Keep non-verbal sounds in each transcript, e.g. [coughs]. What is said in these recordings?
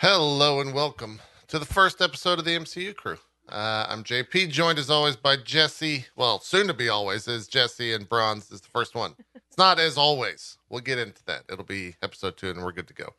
Hello and welcome to the first episode of the MCU crew. Uh, I'm JP, joined as always by Jesse. Well, soon to be always is Jesse, and Bronze is the first one. It's not as always. We'll get into that. It'll be episode two, and we're good to go.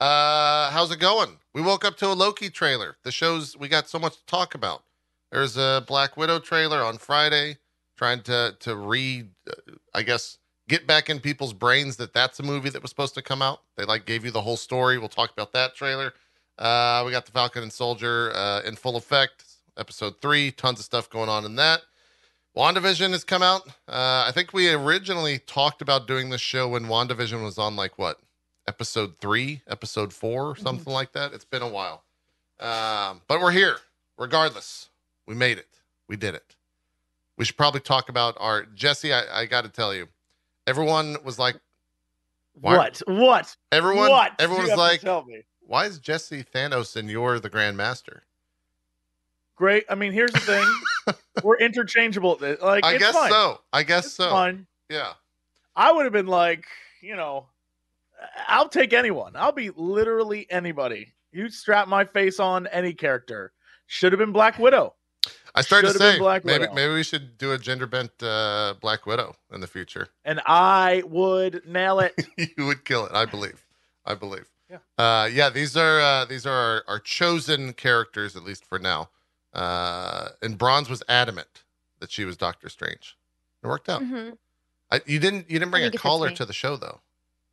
Uh, how's it going? We woke up to a Loki trailer. The shows we got so much to talk about. There's a Black Widow trailer on Friday, trying to to read, uh, I guess, get back in people's brains that that's a movie that was supposed to come out. They like gave you the whole story. We'll talk about that trailer. Uh, we got the Falcon and Soldier uh, in full effect, episode three. Tons of stuff going on in that. WandaVision has come out. Uh, I think we originally talked about doing this show when WandaVision was on like what episode three, episode 4 or something like that. It's been a while, um, but we're here regardless. We made it. We did it. We should probably talk about our Jesse. I, I got to tell you, everyone was like, Why- What? What? everyone, what? everyone was like, tell me. Why is Jesse Thanos and you're the Grand Master? Great. I mean, here's the thing: [laughs] we're interchangeable. Like, I it's guess fine. so. I guess It's so. fine. Yeah. I would have been like, you know, I'll take anyone. I'll be literally anybody. You strap my face on any character. Should have been Black Widow. I started to Should've been say Black maybe Widow. maybe we should do a gender bent uh, Black Widow in the future. and I would nail it. [laughs] you would kill it. I believe. I believe. Yeah. Uh, yeah. These are uh, these are our, our chosen characters, at least for now. Uh, and Bronze was adamant that she was Doctor Strange. It worked out. Mhm. I, you didn't you didn't bring a think caller to the show though.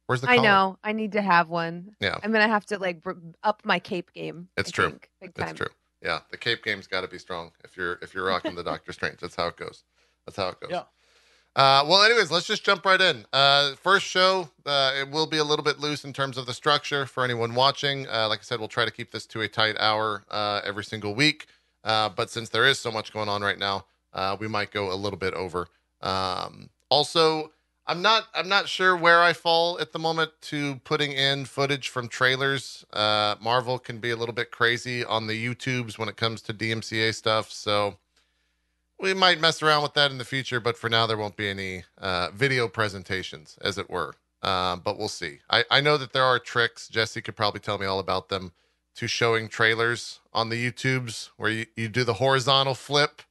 Where's the I collar? know. I need to have one. Yeah. I'm gonna have to like br- up my cape game. It's I true. think, big time. That's true. Yeah, the Cape game's got to be strong if you're if you're rocking the Doctor Strange. That's how it goes. That's how it goes. Yeah. Uh, well, anyways, let's just jump right in. Uh, first show, uh, it will be a little bit loose in terms of the structure for anyone watching. Uh, like I said, we'll try to keep this to a tight hour uh, every single week. Uh, but since there is so much going on right now, we might go a little bit over. Um, also, I'm not I'm not sure where I fall at the moment to putting in footage from trailers. Marvel can be a little bit crazy on the YouTubes when it comes to DMCA stuff, so we might mess around with that in the future. But for now, there won't be any uh, video presentations, as it were. Uh, but we'll see. I, I know that there are tricks. Jesse could probably tell me all about them to showing trailers on the YouTubes where you, you do the horizontal flip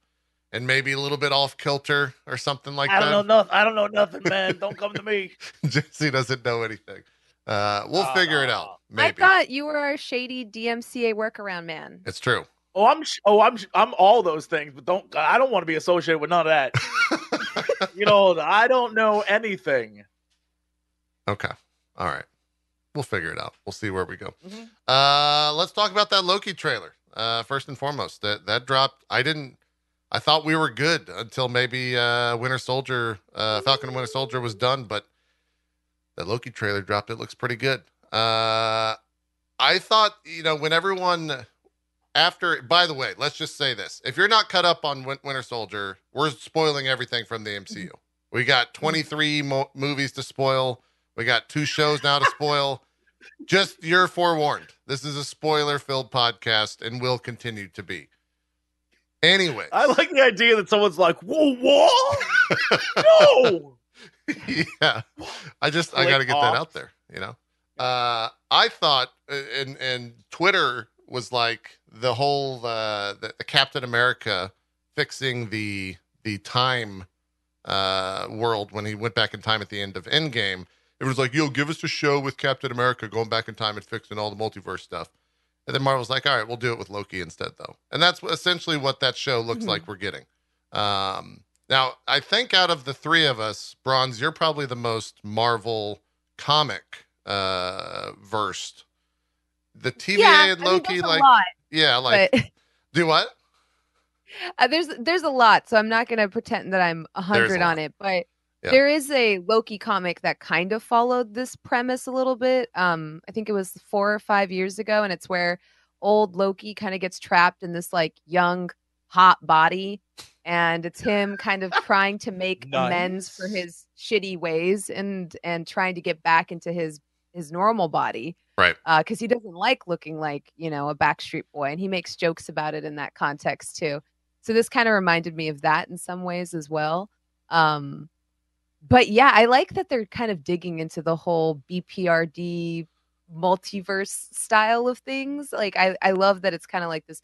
and maybe a little bit off kilter or something like that. I don't know nothing. I don't know nothing, man. Don't come to me. [laughs] Jesse doesn't know anything. Uh, we'll No, figure it out. Maybe I thought you were a shady DMCA workaround man. it's true. Oh, I'm. sh- Oh, I'm. sh- I'm all those things, but don't. I don't want to be associated with none of that. [laughs] you know, I don't know anything. Okay. All right. We'll figure it out. We'll see where we go. Mhm. Uh, let's talk about that Loki trailer. Uh, first and foremost, that that dropped. I didn't. I thought we were good until maybe uh, Winter Soldier, uh, Falcon and Winter Soldier was done, but that Loki trailer dropped. It looks pretty good. Uh, I thought, you know, when everyone after. By the way, let's just say this: if you're not cut up on Win- Winter Soldier, we're spoiling everything from the MCU. We got 23 mo- movies to spoil. We got two shows now to spoil. Just you're forewarned. This is a spoiler-filled podcast, and will continue to be. Anyway, I like the idea that someone's like, "Whoa, what? [laughs] no!" yeah, I just I got to get that out there. You know, uh, I thought, uh, and and Twitter was like the whole uh, the, the Captain America fixing the the time uh, world when he went back in time at the end of Endgame. It was like, yo, give us a show with Captain America going back in time and fixing all the multiverse stuff. And then Marvel's like, all right, we'll do it with Loki instead, though. And that's essentially what that show looks Mhm. like we're getting. Um, now, I think out of the three of us, Bronze, you're probably the most Marvel comic uh, versed. The TVA yeah, and I mean, Loki, like, yeah, like, but [laughs] do what? uh, there's there's a lot, so I'm not gonna pretend that I'm a hundred on it. But Yeah. there is a Loki comic that kind of followed this premise a little bit. Um, I think it was four or five years ago, and it's where old Loki kind of gets trapped in this like young hot body, and it's him [laughs] kind of trying to make amends for his shitty ways and and trying to get back into his his normal body Right. because he doesn't like looking like you know a backstreet boy and he makes jokes about it in that context too so this kind of reminded me of that in some ways as well um but yeah i like that they're kind of digging into the whole bprd multiverse style of things. Like I, I love that it's kind of like this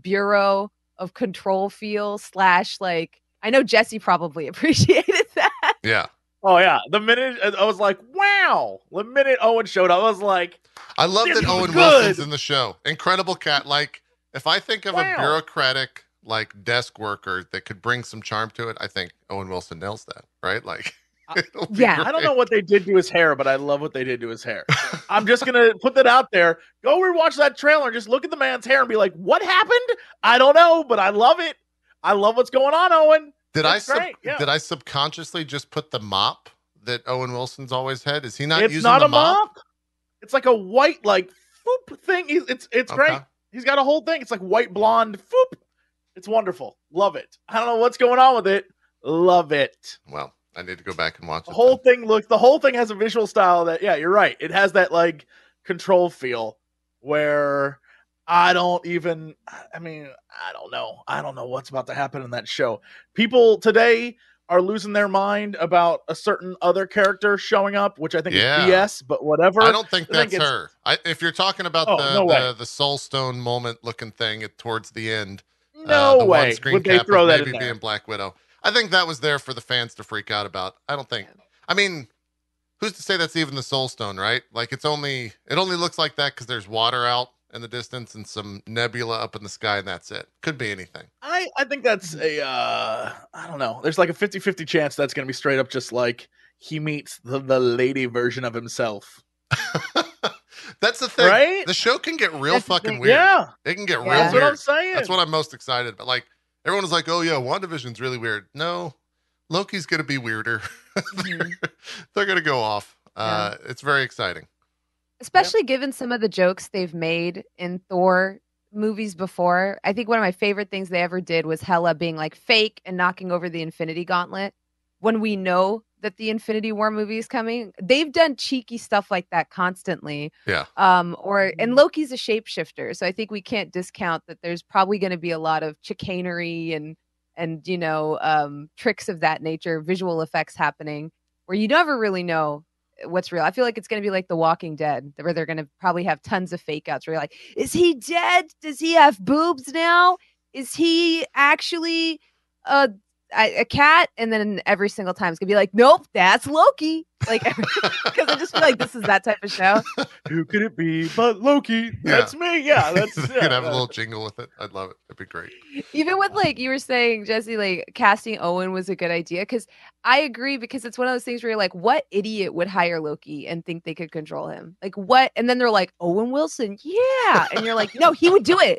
bureau of control feel slash like I know Jesse probably [laughs] appreciated that. Yeah. Oh yeah, the minute uh, I was like, "Wow!" The minute Owen showed up, I was like, I love This that Owen good. Wilson's in the show. Incredible cat. Like, if I think of Wow. a bureaucratic like desk worker that could bring some charm to it, I think Owen Wilson nails that. Right? Like, I- [laughs] it'll be Yeah. I don't know what they did to his hair, but I love what they did to his hair. I'm just gonna put that out there. Go rewatch that trailer and just look at the man's hair and be like, "What happened?" I don't know, but I love it. I love what's going on, Owen. Did I sub- great, yeah. did I subconsciously just put the mop that Owen Wilson's always had? Is he not it's using not the a mop. It's like a white, like foop thing. He's, it's it's Okay. great. He's got a whole thing. It's like white blonde foop. It's wonderful. Love it. I don't know what's going on with it. Love it. Well, I need to go back and watch The it. whole then. thing looks. The whole thing has a visual style that. Yeah, you're right. It has that like control feel where I don't even. I mean, I don't know. I don't know what's about to happen in that show. People today are losing their mind about a certain other character showing up, which I think Yeah. is BS. But whatever. I don't think I that's it's- her. I, if you're talking about Oh, the, no the the Soul Stone moment looking thing at, towards the end, uh, No the way one screen would they cap throw that maybe in there. being Black Widow. I think that was there for the fans to freak out about. I don't think. I mean, who's to say that's even the Soul Stone, right? Like it's only it only looks like that because there's water out in the distance and some nebula up in the sky, and that's it. Could be anything. I, I think that's a uh I don't know. There's like a 50-50 chance that's gonna be straight up just like he meets the, the lady version of himself. [laughs] that's the thing. Right? The show can get real That's fucking weird. Yeah. It can get Yeah. real That's weird. what I'm saying. That's what I'm most excited about. Like everyone was like, "Oh yeah, WandaVision's really weird." No, Loki's gonna be weirder. [laughs] Mhm. They're gonna go off. Uh, It's very exciting. Especially given some of the jokes they've made in Thor movies before. I think one of my favorite things they ever did was Hela being like fake and knocking over the Infinity Gauntlet when we know that the Infinity War movie is coming. They've done cheeky stuff like that constantly. Yeah. Um or and Loki's a shapeshifter, so I think we can't discount that there's probably going to be a lot of chicanery and and you know um tricks of that nature, visual effects happening where you never really know what's real. I feel like it's going to be like The Walking Dead, where they're going to probably have tons of fake outs where you're like, is he dead? Does he have boobs now? Is he actually a, a, a cat? And then every single time it's going to be like, nope, that's Loki. Like, [laughs] because I just feel like this is that type of show. [laughs] Who could it be but Loki? That's me. Yeah, [laughs] that's They yeah, could have a little jingle with it. I'd love it. It'd be great. Even with like you were saying, Jesse, like casting Owen was a good idea because I agree because it's one of those things where you're like, what idiot would hire Loki and think they could control him? Like what? And then they're like, Owen Wilson, yeah, and you're like, no, he would do it.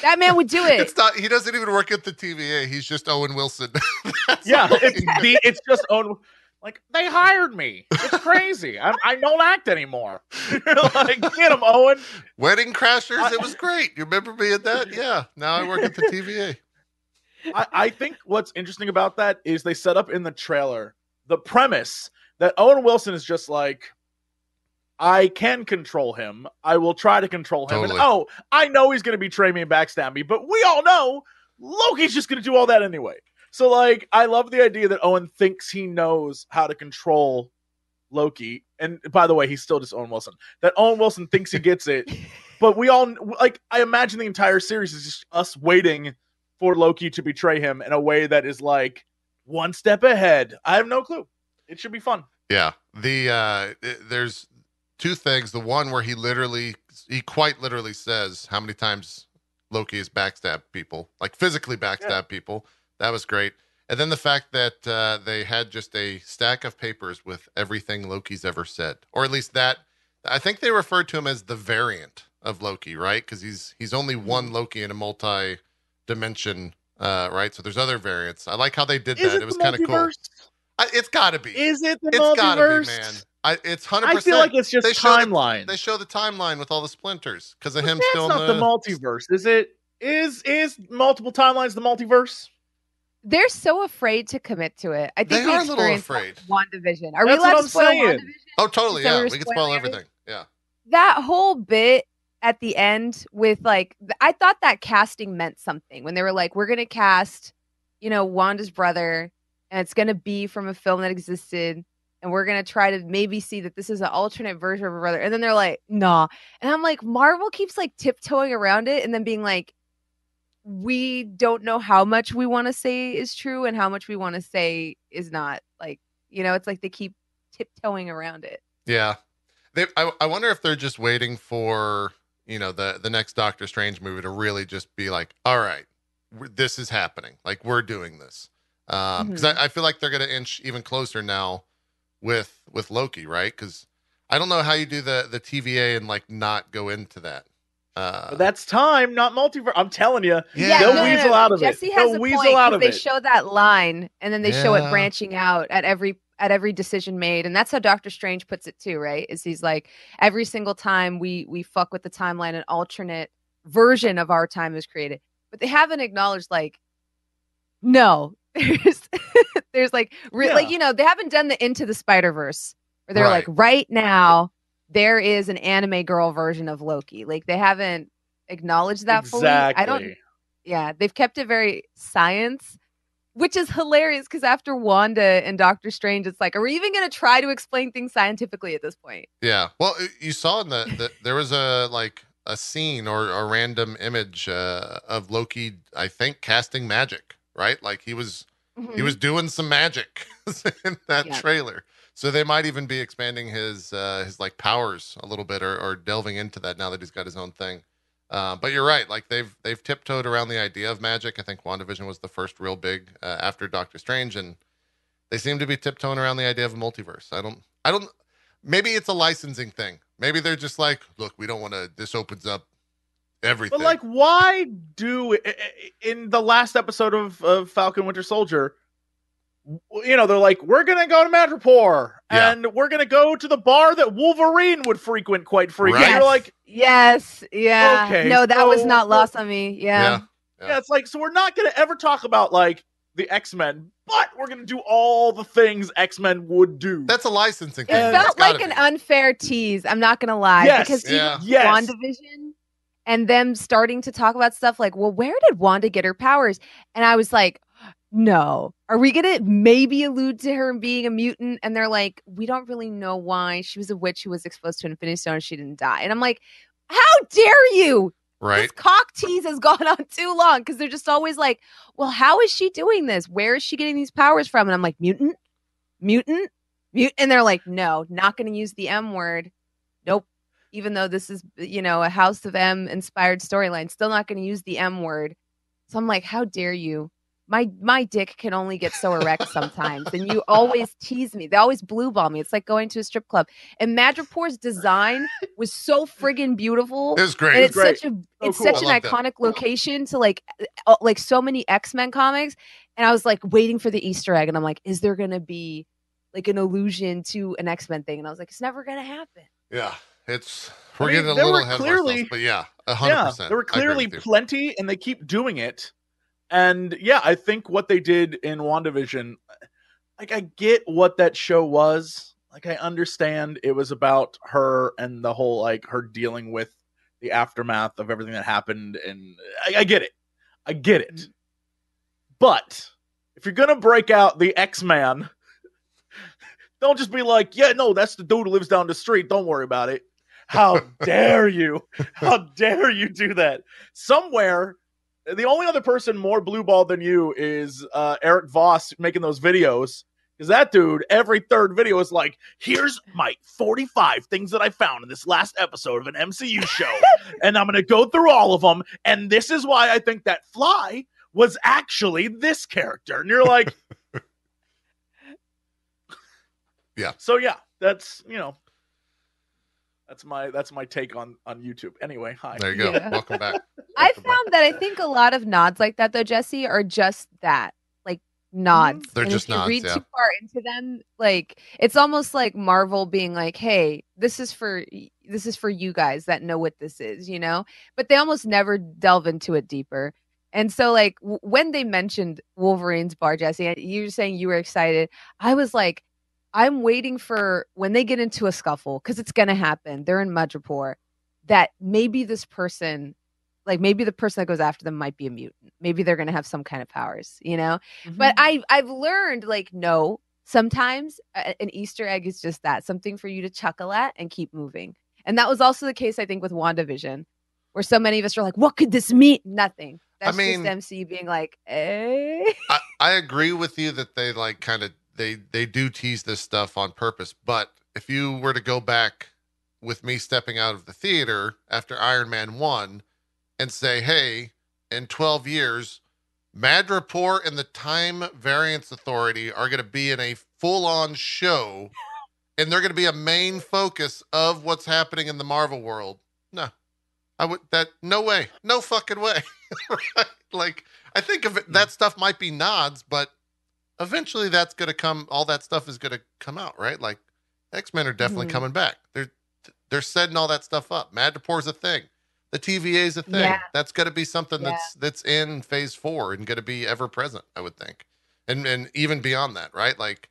That man would do it. It's not. He doesn't even work at the TVA. He's just Owen Wilson. [laughs] Yeah, it's the it's just Owen. like they hired me. It's crazy. I, I don't act anymore. [laughs] like get him, Owen. Wedding Crashers. It was great. You remember me at that? Yeah. Now I work at the TVA. [laughs] I, I think what's interesting about that is they set up in the trailer the premise that Owen Wilson is just like, I can control him. I will try to control him. Totally. And oh, I know he's going to betray me and backstab me, but we all know Loki's just going to do all that anyway. So, like, I love the idea that Owen thinks he knows how to control Loki. And by the way, he's still just Owen Wilson. That Owen Wilson thinks he gets it, [laughs] but we all like. I imagine the entire series is just us waiting for Loki to betray him in a way that is like one step ahead. I have no clue. It should be fun. Yeah. The uh there's two things. The one where he literally he quite literally says how many times Loki has backstabbed people, like physically backstabbed Yeah. people. That was great. And then the fact that uh, they had just a stack of papers with everything Loki's ever said, or at least that I think they referred to him as the variant of Loki, right? Because he's he's only Mm-hmm. one Loki in a multi-dimension, uh, right? So there's other variants. I like how they did Is that. it, It was kind of cool. Multiverse? I, it's got to be. Is it the It's multiverse? gotta be, man. I, it's hundred percent. I feel like it's just They show the- timeline. They show the timeline with all the splinters because of But him that's still. not the the, multiverse, is it? Is is multiple timelines the multiverse? They're so afraid to commit to it. I think They we are a little experienced that afraid. with WandaVision. Are we That's what allowed to spoil saying. WandaVision? Oh, totally. Yeah, we're we can spoil spoiling everything. Yeah. that whole bit at the end with like I thought that casting meant something when they were like, we're gonna cast, you know, Wanda's brother, and it's gonna be from a film that existed and we're gonna try to maybe see that this is an alternate version of a brother. And then they're like, nah. And I'm like, Marvel keeps like tiptoeing around it and then being like, we don't know how much we want to say is true and how much we want to say is not. Like, you know, it's like they keep tiptoeing around it. Yeah, they. I, I wonder if they're just waiting for you know the the next Doctor Strange movie to really just be like, all right, this is happening. Like we're doing this. Um, because I, I feel like they're gonna inch even closer now with with Loki, right? Because I don't know how you do the the TVA and like not go into that. Uh, But that's time, not multiverse. I'm telling you. Yeah, They'll no, no, weasel out of Jesse it. has They'll a weasel point, out 'cause of they it. show that line and then they show it branching out at every at every decision made and that's how Doctor Strange puts it too, right? Is he's like every single time we we fuck with the timeline an alternate version of our time is created. But they haven't acknowledged like no. [laughs] There's there's like Yeah. like you know, they haven't done the into the Spider-Verse where they're Right. like right now there is an anime girl version of Loki. Like they haven't acknowledged that fully. I don't yeah, they've kept it very science, which is hilarious because after Wanda and Doctor Strange, it's like, are we even going to try to explain things scientifically at this point? Yeah. Well, you saw in the, the there was a like a scene or a random image uh, of Loki, I think, casting magic. Right, like he was he was doing some magic [laughs] in that Yeah. trailer. So they might even be expanding his uh, his like powers a little bit or, or delving into that now that he's got his own thing. Uh, but you're right. Like they've they've tiptoed around the idea of magic. I think WandaVision was the first real big uh, after Doctor Strange, and they seem to be tiptoeing around the idea of a multiverse. I don't. I don't. Maybe it's a licensing thing. Maybe they're just like, look, we don't want to. This opens up everything. But like, why do i- i- in the last episode of, of Falcon Winter Soldier? You know, they're like, we're gonna go to Madripoor, Yeah. and we're gonna go to the bar that Wolverine would frequent quite frequently. Right. You're like, yes, yeah. Okay, no, that was not lost on me. Yeah. yeah. yeah. it's like, so we're not gonna ever talk about like the X Men, but we're gonna do all the things X Men would do. That's a licensing It thing. And- It's felt like an be. unfair tease. I'm not gonna lie, Yes, because yeah. even yes. WandaVision and them starting to talk about stuff like, well, where did Wanda get her powers? And I was like, no. Are we gonna maybe allude to her being a mutant? And they're like, we don't really know why. She was a witch who was exposed to an Infinity Stone and she didn't die. And I'm like, how dare you? right. This cock tease has [laughs] gone on too long because they're just always like, well, how is she doing this? Where is she getting these powers from? And I'm like, mutant, mutant, mute. And they're like, no, not going to use the M word. Even though this is, you know, a House of M inspired storyline, still not going to use the M word. So I'm like, how dare you? My my dick can only get so erect sometimes, and you always tease me. They always blue ball me. It's like going to a strip club. And Madripoor's design was so friggin' beautiful It was great. and it's great. such a So it's cool. such I an love that. iconic location to like like so many x-men comics and i was like waiting for the easter egg and i'm like is there gonna be like an allusion to an x-men thing and i was like it's never gonna happen Yeah, it's we're mean, getting a little ahead clearly- of ourselves, but yeah, a hundred yeah, percent. there were clearly plenty, and they keep doing it. And yeah, I think what they did in WandaVision, like I get what that show was. Like I understand it was about her and the whole like her dealing with the aftermath of everything that happened, and I, I get it. I get it. Mm. But if you're gonna break out the X Man, [laughs] don't just be like, yeah, no, that's the dude who lives down the street. Don't worry about it. How dare you? How dare you do that? Somewhere, the only other person more blue ball than you is uh, Erik Voss making those videos. Because that dude, every third video is like, here's my 45 things that I found in this last episode of an MCU show. [laughs] and I'm going to go through all of them. And this is why I think that Fly was actually this character. And you're like, [laughs] [laughs] Yeah. So, yeah, that's, you know, that's my that's my take on on YouTube. Anyway, hi. There you go. Yeah. Welcome back. [laughs] i Welcome back. found that i think a lot of nods like that though jesse are just that like nods mm-hmm. They're and just if you nods, read yeah. too far into them like it's almost like marvel being like hey this is for this is for you guys that know what this is you know but they almost never delve into it deeper and so like w- when they mentioned wolverine's bar jesse you were saying you were excited i was like i'm waiting for when they get into a scuffle because it's gonna happen they're in madripoor that maybe this person like maybe the person that goes after them might be a mutant maybe they're gonna have some kind of powers you know but Mm-hmm. i i've learned like no sometimes a- an Easter egg is just that something for you to chuckle at and keep moving. And that was also the case, I think, with WandaVision, where so many of us were like, what could this mean? Nothing. That's mean- just MCU being like, eh. I, I agree with you that they like kind of they they do tease this stuff on purpose. But if you were to go back with me stepping out of the theater after Iron Man one and say, hey, in twelve years, Madripoor and the Time Variance Authority are going to be in a full on show, and they're going to be a main focus of what's happening in the Marvel world. No, I would that no way, no fucking way. [laughs] right? Like I think of it, that hmm. stuff might be nods, but eventually that's going to come. All that stuff is going to come out, right? Like X Men are definitely Mhm. coming back. They're they're setting all that stuff up. Madripoor's a thing. The TVA is a thing. Yeah. That's going to be something Yeah. that's that's in Phase Four and going to be ever present. I would think, and and even beyond that, right? Like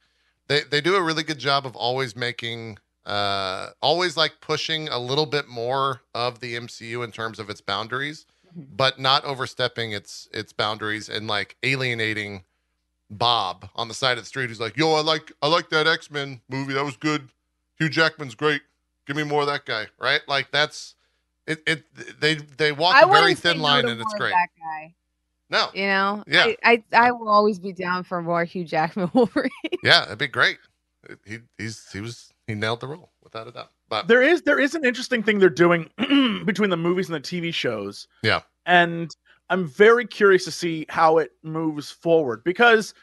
they they do a really good job of always making uh always like pushing a little bit more of the MCU in terms of its boundaries Mhm. but not overstepping its its boundaries and like alienating Bob on the side of the street who's like, "Yo, I like I like that X-Men movie. That was good. Hugh Jackman's great. Give me more of that guy." Right? Like that's it it they they walk I a very thin line to and it's great. That guy, No. you know, Yeah. I, I I will always be down for more Hugh Jackman [laughs] Wolverine. Yeah, it'd be great. He he's he was he nailed the role without a doubt. But there is there is an interesting thing they're doing [clears throat] between the movies and the TV shows. Yeah. And I'm very curious to see how it moves forward because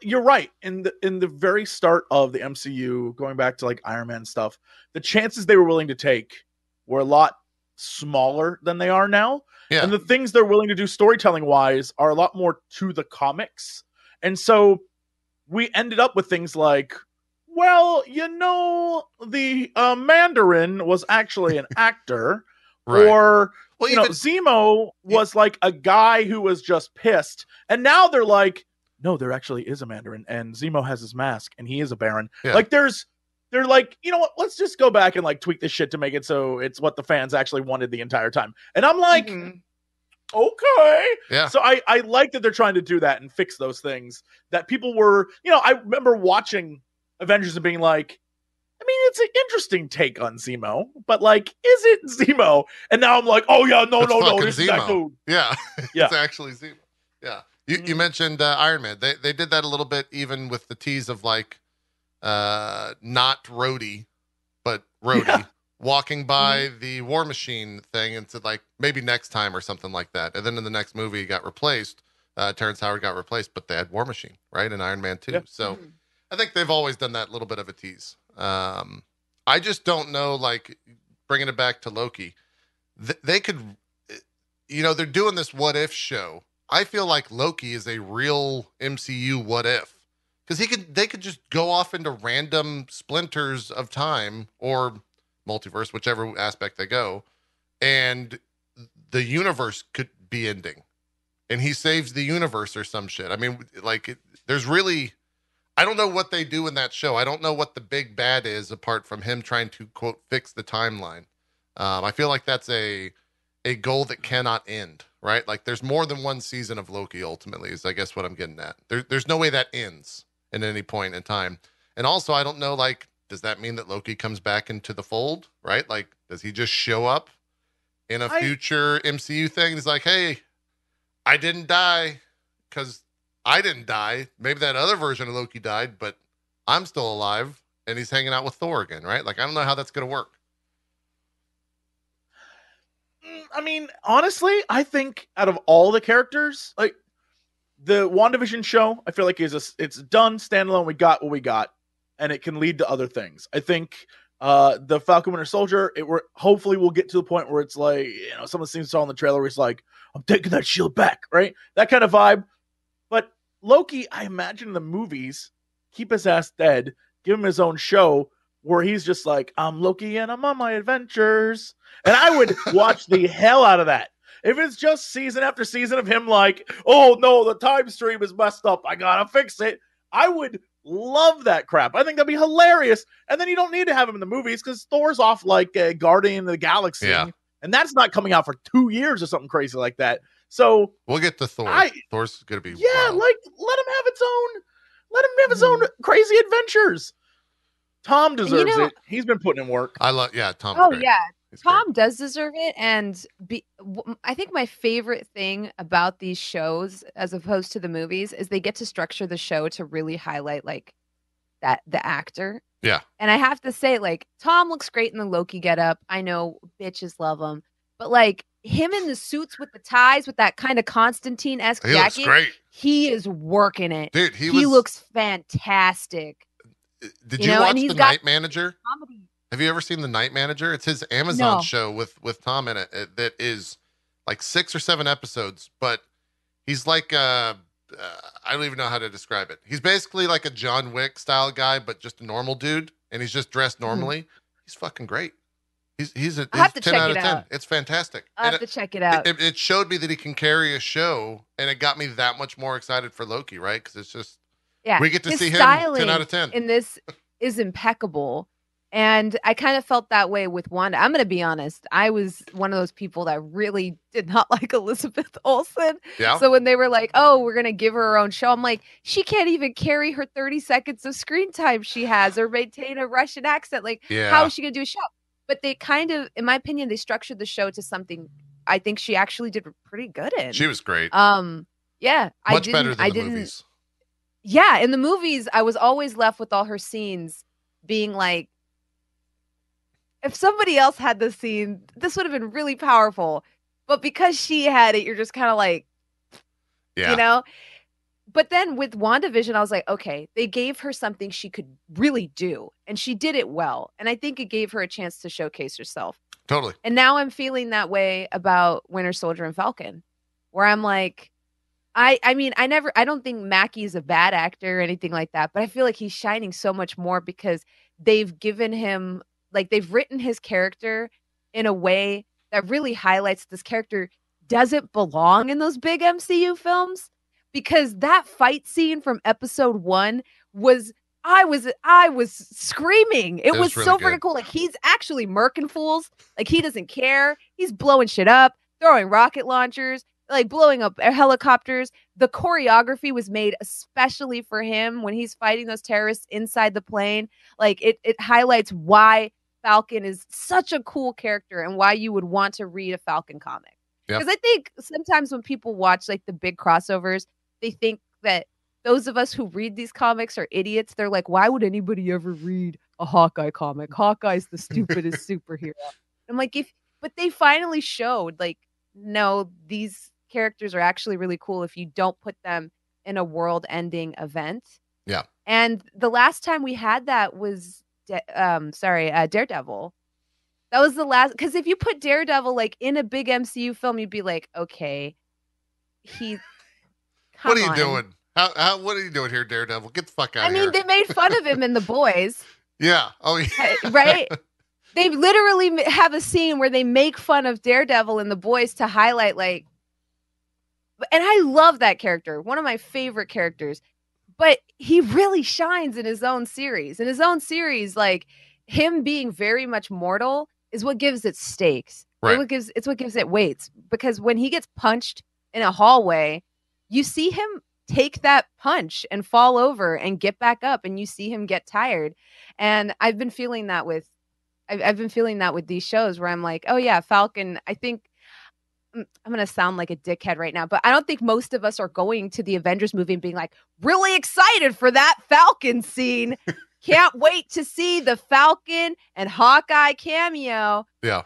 you're right in the in the very start of the MCU going back to like Iron Man stuff, the chances they were willing to take were a lot smaller than they are now. Yeah. And the things they're willing to do storytelling wise are a lot more to the comics. And so we ended up with things like well, you know, the uh, Mandarin was actually an actor, [laughs] right. or well, you know, even, Zemo was like a guy who was just pissed, and now they're like, no, there actually is a Mandarin, and Zemo has his mask, and he is a Baron. Yeah. Like, there's, they're like, you know what? Let's just go back and like tweak this shit to make it so it's what the fans actually wanted the entire time. And I'm like, Mhm. okay. yeah. So I I like that they're trying to do that and fix those things that people were, you know, I remember watching Avengers and being like, mean, it's an interesting take on Zemo, but like, is it Zemo? And now I'm like, oh yeah, no, It's no, no, fucking this is that Zemo. dude. Yeah, [laughs] Yeah. it's actually Zemo. Yeah, you, you Mhm. mentioned uh, Iron Man. They they did that a little bit, even with the tease of like, uh, not Rhodey, but Rhodey Yeah. walking by the War Machine thing and said like maybe next time or something like that. And then in the next movie, he got replaced. Uh, Terrence Howard got replaced, but they had War Machine right in Iron Man two. Yeah. So Mhm. I think they've always done that little bit of a tease. Um, I just don't know, like bringing it back to Loki, th- they could, you know, they're doing this what if show. I feel like Loki is a real MCU what if because he could, they could just go off into random splinters of time or multiverse, whichever aspect they go, and the universe could be ending, and he saves the universe or some shit. I mean, like, it, there's really. I don't know what they do in that show. I don't know what the big bad is apart from him trying to quote fix the timeline. Um, I feel like that's a a goal that cannot end, right? Like there's more than one season of Loki. Ultimately, is I guess what I'm getting at. There, there's no way that ends at any point in time. And also, I don't know. Like, does that mean that Loki comes back into the fold? Right? Like, does he just show up in a I- future MCU thing? He's like, hey, I didn't die because I didn't die. Maybe that other version of Loki died, but I'm still alive and he's hanging out with Thor again, right? Like, I don't know how that's going to work. Mm, I mean, honestly, I think out of all the characters, like the WandaVision show, I feel like is a, it's done standalone. We got what we got, and it can lead to other things. I think uh the Falcon Winter Soldier, it were hopefully we'll get to the point where it's like, you know, some of the scenes saw in the trailer where it's like, I'm taking that shield back, right? That kind of vibe. Loki, I imagine the movies, keep his ass dead, give him his own show where he's just like, I'm Loki and I'm on my adventures. And I would [laughs] watch the hell out of that. If it's just season after season of him like, oh no, the time stream is messed up. I gotta fix it. I would love that crap. I think that'd be hilarious. And then you don't need to have him in the movies because Thor's off like a Guardian of the Galaxy. Yeah. And that's not coming out for two years or something crazy like that. So We'll get to Thor. I- Thor's going to be yeah, wild. like let him have its own let him have his own hmm. crazy adventures. Tom deserves know- it. He's been putting in work. I love. Yeah, Tom. Oh yeah, He's great. Tom does deserve it, and be, w- I think my favorite thing about these shows, as opposed to the movies, is they get to structure the show to really highlight like that the actor. Yeah. And I have to say, like Tom looks great in the Loki getup. I know bitches love him, but like him in the suits with the ties with that kind of Constantine esque jacket, great, he is working it. dude. He, He, was. looks fantastic. Did you you, know, watch the Night Manager? Comedy. Have you ever seen the Night Manager? It's his Amazon No. show with with Tom in it. it. That is like six or seven episodes, but he's like uh, uh, I don't even know how to describe it. He's basically like a John Wick style guy, but just a normal dude, and he's just dressed normally. He's fucking great. He's he's a he's to 10 check out of it 10. out. It's fantastic. And have to it, check it out. it, it showed me that he can carry a show, and it got me that much more excited for Loki, right? Because it's just yeah. we get to His see him ten out of ten. And this is impeccable. And I kind of felt that way with Wanda. I'm going to be honest. I was one of those people that really did not [laughs] like Elizabeth Olsen. yeah, So when they were like, oh, we're going to give her her own show, I'm like, she can't even carry her 30 seconds of screen time she has or maintain a Russian accent. Like, yeah. how is she going to do a show? But they kind of, in my opinion, they structured the show to something I think she actually did pretty good in. she was great. um, yeah, I Much didn't, better than I the didn't, movies. yeah, in the movies, I was always left with all her scenes being like, if somebody else had the scene, this would have been really powerful. But because she had it, you're just kind of like, Yeah, you know? But then with WandaVision, I was like, okay, they gave her something she could really do, and she did it well. And I think it gave her a chance to showcase herself. totally. And now I'm feeling that way about Winter Soldier and Falcon, where I'm like, I I mean, I never I don't think Mackie's a bad actor or anything like that, but I feel like he's shining so much more because they've given him like they've written his character in a way that really highlights this character doesn't belong in those big MCU films because that fight scene from episode 1 was I was I was screaming. It, It was, was so really good. freaking cool. Like he's actually murking fools. Like he doesn't care. He's blowing shit up, throwing rocket launchers, like blowing up helicopters. The choreography was made especially for him when he's fighting those terrorists inside the plane. Like it it highlights why Falcon is such a cool character and why you would want to read a Falcon comic. Yep. Because I think sometimes when people watch like the big crossovers, they think that those of us who read these comics are idiots. They're like, why would anybody ever read a Hawkeye comic? Hawkeye's the stupidest [laughs] superhero. I'm like, if but they finally showed like, no, these characters are actually really cool if you don't put them in a world-ending event. Yeah. And the last time we had that was, Da- um, sorry, uh, Daredevil. That was the last because if you put Daredevil like in a big MCU film, you'd be like, okay, he. What are you on. doing? How, how, what are you doing here, Daredevil? Get the fuck out I of mean, here. they made fun of him in The Boys, [laughs] yeah. Oh, yeah. right? [laughs] they literally have a scene where they make fun of Daredevil and The Boys to highlight, like, and I love that character, one of my favorite characters. But he really shines in his own series. In his own series, like him being very much mortal is what gives it stakes. Right. It what gives it's what gives it weights. Because when he gets punched in a hallway, you see him take that punch and fall over and get back up and you see him get tired. And i've been feeling that with I've, I've been feeling that with these shows where i'm like oh yeah falcon i think mm, i'm going to sound like a dickhead right now but i don't think most of us are going to the avengers movie and being like really excited for that falcon scene. [laughs] Can't wait to see the falcon and hawkeye cameo. Yeah.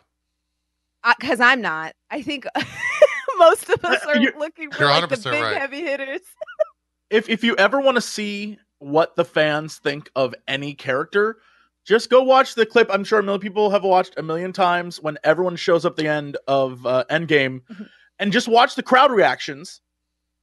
because i'm not. I think [laughs] most of us are You're- looking for like the big right. heavy hitters [laughs] if if you ever want to see what the fans think of any character, just go watch the clip. I'm sure a million people have watched a million times when everyone shows up the end of uh, Endgame, Mhm. and just watch the crowd reactions.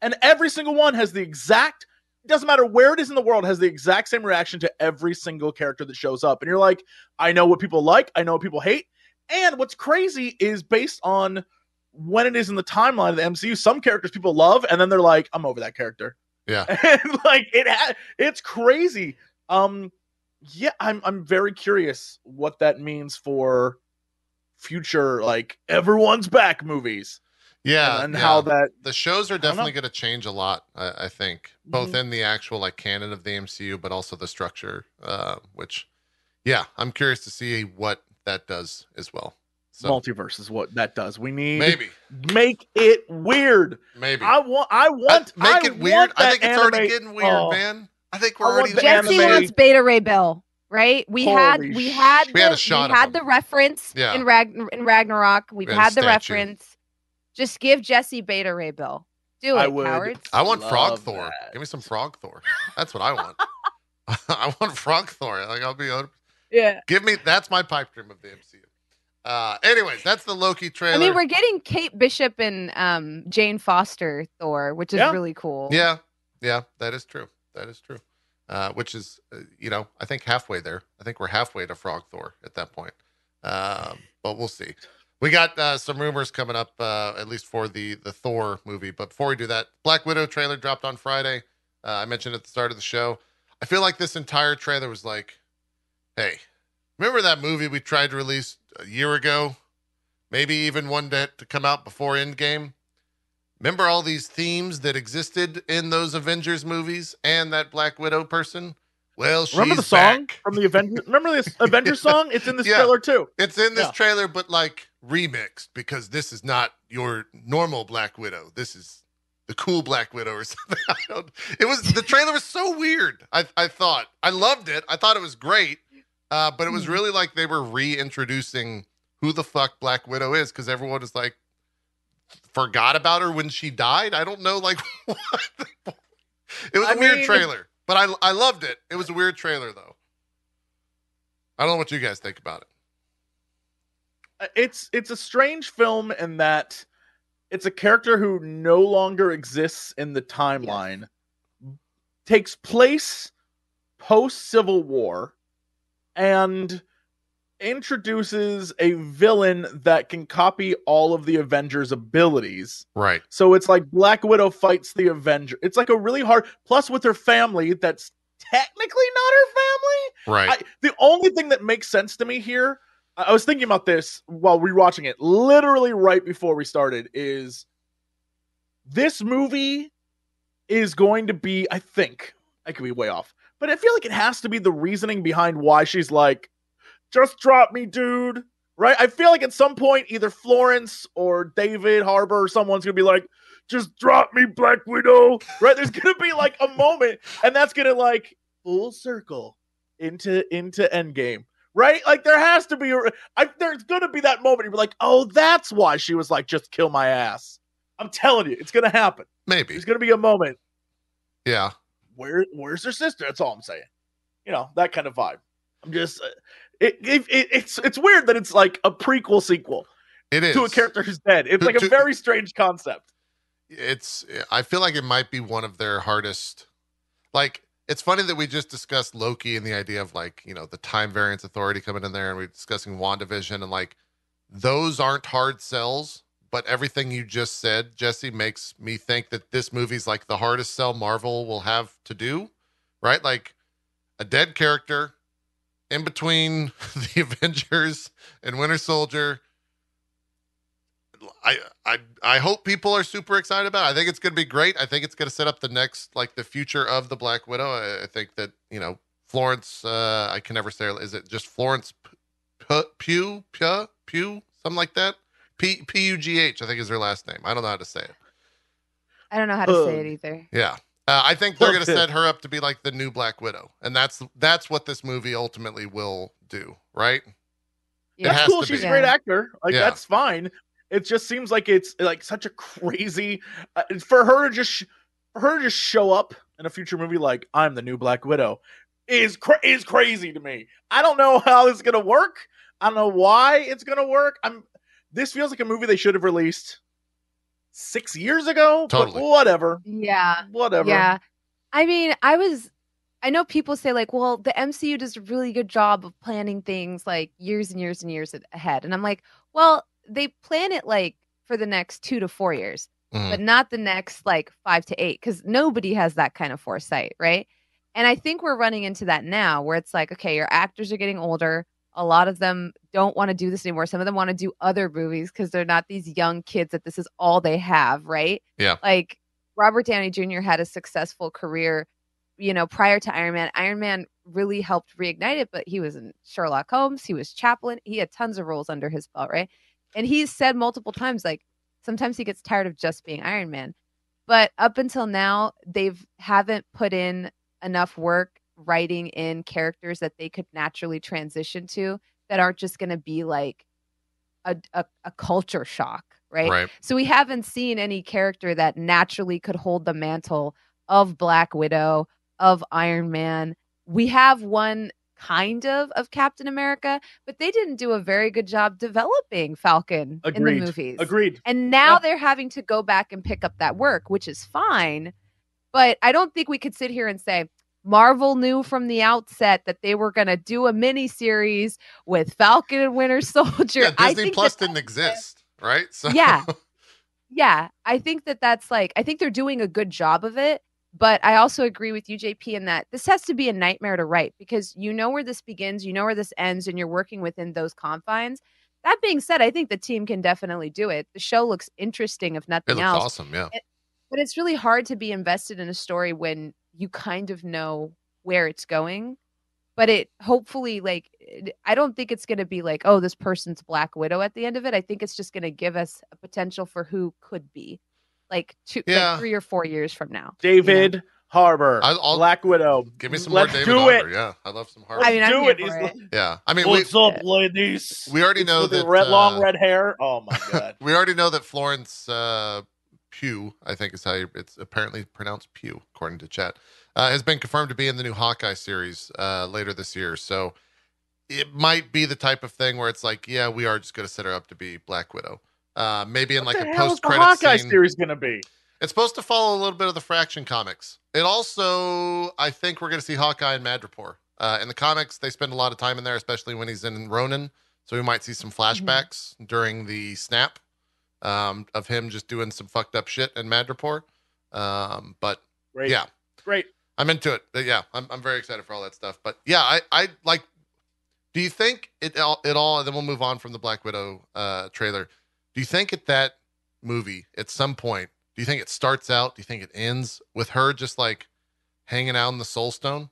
And every single one has the exact. It doesn't matter where it is in the world, has the exact same reaction to every single character that shows up. And you're like, I know what people like, I know what people hate. And what's crazy is based on when it is in the timeline of the MCU, some characters people love, and then they're like, I'm over that character Yeah. [laughs] and like it ha- it's crazy um yeah i'm i'm very curious what that means for future like everyone's back movies Yeah, and, and yeah. how that the shows are definitely going to change a lot. I, I think both Mhm. in the actual like canon of the MCU, but also the structure. Uh, which, yeah, I'm curious to see what that does as well. So multiverse is what that does. We need maybe, make it weird. maybe I want. I Uh, want. make I it want weird. I think it's already anime- getting weird, Oh. man. I think we're want already the. Jesse anime- wants Beta Ray Bill, right? We had Holy we had We had a the- shot we had the reference Yeah. in Ragn- in Ragnarok. We've We had had the reference. Just give Jesse Beta Ray Bill. Do it, I would. cowards. I want Frog Love Thor. that. Give me some Frog Thor. That's what I want. [laughs] [laughs] I want Frog Thor. Like I'll be. Yeah. Give me. That's my pipe dream of the MCU. Uh, anyways, that's the Loki trailer. I mean, we're getting Kate Bishop and um, Jane Foster Thor, which is Yeah. really cool. Yeah, yeah, that is true. That is true. Uh, which is, uh, you know, I think halfway there. I think we're halfway to Frog Thor at that point. Um, but we'll see. We got uh, some rumors coming up, uh, at least for the the Thor movie. But before we do that, Black Widow trailer dropped on Friday. Uh, I mentioned at the start of the show. I feel like this entire trailer was like, "Hey, remember that movie we tried to release a year ago? Maybe even one that to come out before Endgame." Remember all these themes that existed in those Avengers movies and that Black Widow person? Well, she's Remember the song back. [laughs] from the Avengers? Remember this Avengers song? It's in this Yeah. trailer too. It's in this Yeah. trailer, but like remixed because this is not your normal Black Widow. This is the cool Black Widow or [laughs] something. I don't. It was the trailer was so weird. I I thought I loved it. I thought it was great, uh, but it was really like they were reintroducing who the fuck Black Widow is because everyone is like forgot about her when she died. I don't know, like [laughs] what. It was a I weird mean- trailer, but I I loved it. It was a weird trailer though. I don't know what you guys think about it. Uh, It's it's a strange film in that it's a character who no longer exists in the timeline. Takes place post Civil War and introduces a villain that can copy all of the Avengers' abilities. Right. So it's like Black Widow fights the Avenger. It's like a really hard plus with her family that's technically not her family. Right. I, the only thing that makes sense to me here, I was thinking about this while rewatching it, literally right before we started, is this movie is going to be, I think, I could be way off, but I feel like it has to be the reasoning behind why she's like, just drop me, dude. Right? I feel like at some point, either Florence or David Harbour or someone's gonna be like, just drop me, Black Widow. Right? There's gonna be like a moment, and that's gonna like full circle into into Endgame. Right? Like there has to be a I, there's gonna be that moment. You're like, oh, that's why she was like, just kill my ass. I'm telling you, it's gonna happen. Maybe. There's gonna be a moment. Yeah. Where where's her sister? That's all I'm saying. You know that kind of vibe. I'm just uh, it, it, it it's it's weird that it's like a prequel sequel It is. to a character who's dead. It's To- like a to- very strange concept. It's I feel like it might be one of their hardest like it's funny that we just discussed Loki and the idea of like, you know, the time variance authority coming in there and we're discussing WandaVision and like those aren't hard sells, but everything you just said, Jesse, makes me think that this movie's like the hardest sell Marvel will have to do, right? Like a dead character in between [laughs] the Avengers and Winter Soldier. I I I hope people are super excited about it. I think it's going to be great. I think it's going to set up the next like the future of the Black Widow. I, I think that, you know, Florence uh I can never say is it just Florence P- P- Pugh Pugh Pugh something like that? P P U G H I think is her last name. I don't know how to say it. I don't know how to say it either. Yeah. Uh, I think they're going [laughs] to set her up to be like the new Black Widow, and that's that's what this movie ultimately will do, right? Yeah. That's cool. She's be. a great actor. Like Yeah. that's fine. It just seems like it's like such a crazy uh, for her to just sh- for her to just show up in a future movie like I'm the new Black Widow is cra- is crazy to me. I don't know how this is gonna work. I don't know why it's gonna work. I'm. This feels like a movie they should have released six years ago. Totally. But whatever. Yeah. Whatever. Yeah. I mean, I was I know people say like, well, the MCU does a really good job of planning things like years and years and years ahead. And I'm like, well, they plan it like for the next 2 to 4 years, Mhm. but not the next like 5 to 8 cuz nobody has that kind of foresight, right? And I think we're running into that now where it's like, okay, your actors are getting older. A lot of them don't want to do this anymore. Some of them want to do other movies because they're not these young kids that this is all they have, right? Yeah. Like Robert Downey Jr. had a successful career, you know, prior to Iron Man. Iron Man really helped reignite it, but he was in Sherlock Holmes, he was Chaplin, he had tons of roles under his belt, right? And he's said multiple times, like, sometimes he gets tired of just being Iron Man. But up until now, they've haven't put in enough work writing in characters that they could naturally transition to that aren't just going to be like a, a, a culture shock, right? Right. So we haven't seen any character that naturally could hold the mantle of Black Widow, of Iron Man. We have one kind of of Captain America, but they didn't do a very good job developing Falcon in the movies. Agreed. And now Yeah. they're having to go back and pick up that work, which is fine. But I don't think we could sit here and say Marvel knew from the outset that they were going to do a mini series with Falcon and Winter [laughs] Soldier. Yeah, I Disney think Plus that didn't exist, right? So Yeah. [laughs] yeah, I think that that's like I think they're doing a good job of it, but I also agree with you JP in that this has to be a nightmare to write because you know where this begins, you know where this ends and you're working within those confines. That being said, I think the team can definitely do it. The show looks interesting if it nothing looks else. awesome. Yeah. But it's really hard to be invested in a story when you kind of know where it's going. But it hopefully like I don't think it's going to be like oh this person's Black Widow at the end of it. I think it's just going to give us a potential for who could be like two Yeah. like 3 or 4 years from now. David Harbour, I- I'll- Black Widow. Give me some Let's more David do Harbour. it. Yeah, I love some Harbour. I mean, I'm do it. it. yeah, I mean, we What's up, ladies? we already know with the that, red, long uh, red hair. Oh my [laughs] god. we already know that Florence uh, Pugh, I think is how you, it's apparently pronounced Pew, according to chat, uh, has been confirmed to be in the new Hawkeye series uh, later this year. So it might be the type of thing where it's like, yeah, we are just going to set her up to be Black Widow. Uh, maybe in what like a post the credit Hawkeye scene. series gonna be? It's supposed to follow a little bit of the Fraction comics. It also, I think we're going to see Hawkeye and Madripoor. Uh, in the comics, they spend a lot of time in there, especially when he's in Ronin. So we might see some flashbacks during the snap um, of him just doing some fucked up shit in Madripoor. Um, but Great. yeah, Great. I'm into it. But yeah, I'm, I'm very excited for all that stuff. But yeah, I, I like. Do you think it all? It all? And then we'll move on from the Black Widow uh, trailer. Do you think at that movie at some point? Do you think it starts out? Do you think it ends with her just like hanging out in the Soul Stone?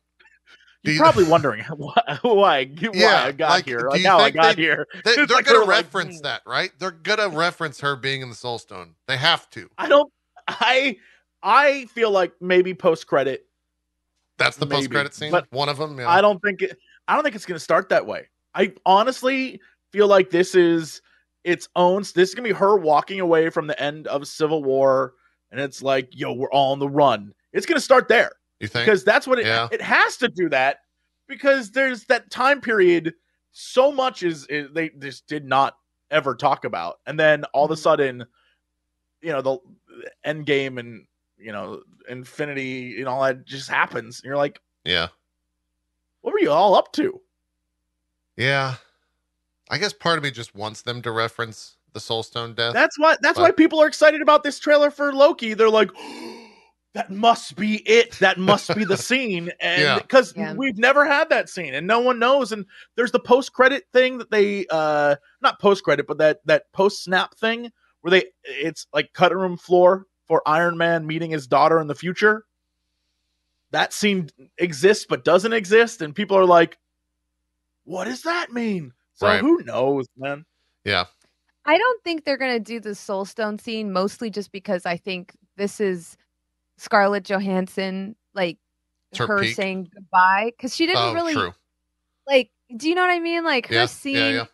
You're you- probably [laughs] wondering [laughs] why, why, why Yeah, I got like, here, like you how I got they- here. They, [laughs] they're like gonna they're like, reference hmm. that, right? They're gonna reference her being in the Soul Stone. They have to. I don't. I I feel like maybe post credit. That's the post credit scene. but One of them. Yeah. I don't think it. I don't think it's going to start that way. I honestly feel like this is its own. This is going to be her walking away from the end of Civil War, and it's like, yo, we're all on the run. It's going to start there you think? because that's what it. Yeah. It has to do that because there's that time period. So much is, is they just did not ever talk about, and then all of a Mhm. sudden, you know, the end game and you know infinity and all that just happens, and you're like, yeah. what were you all up to? Yeah. I guess part of me just wants them to reference the Soul Stone death. That's why that's But- why people are excited about this trailer for Loki. They're like, that must be it. That must be the [laughs] scene. And Yeah. because Yeah. we've never had that scene and no one knows. And there's the post credit thing that they uh not post credit, but that that post snap thing where they it's like cutting room floor for Iron Man meeting his daughter in the future. That scene exists but doesn't exist, and people are like, what does that mean? So Right. who knows, man? yeah. I don't think they're going to do the Soul Stone scene mostly just because I think this is Scarlett Johansson like her her saying goodbye cuz she didn't Oh, really true. like do you know what I mean? Like her Yeah, scene yeah, yeah.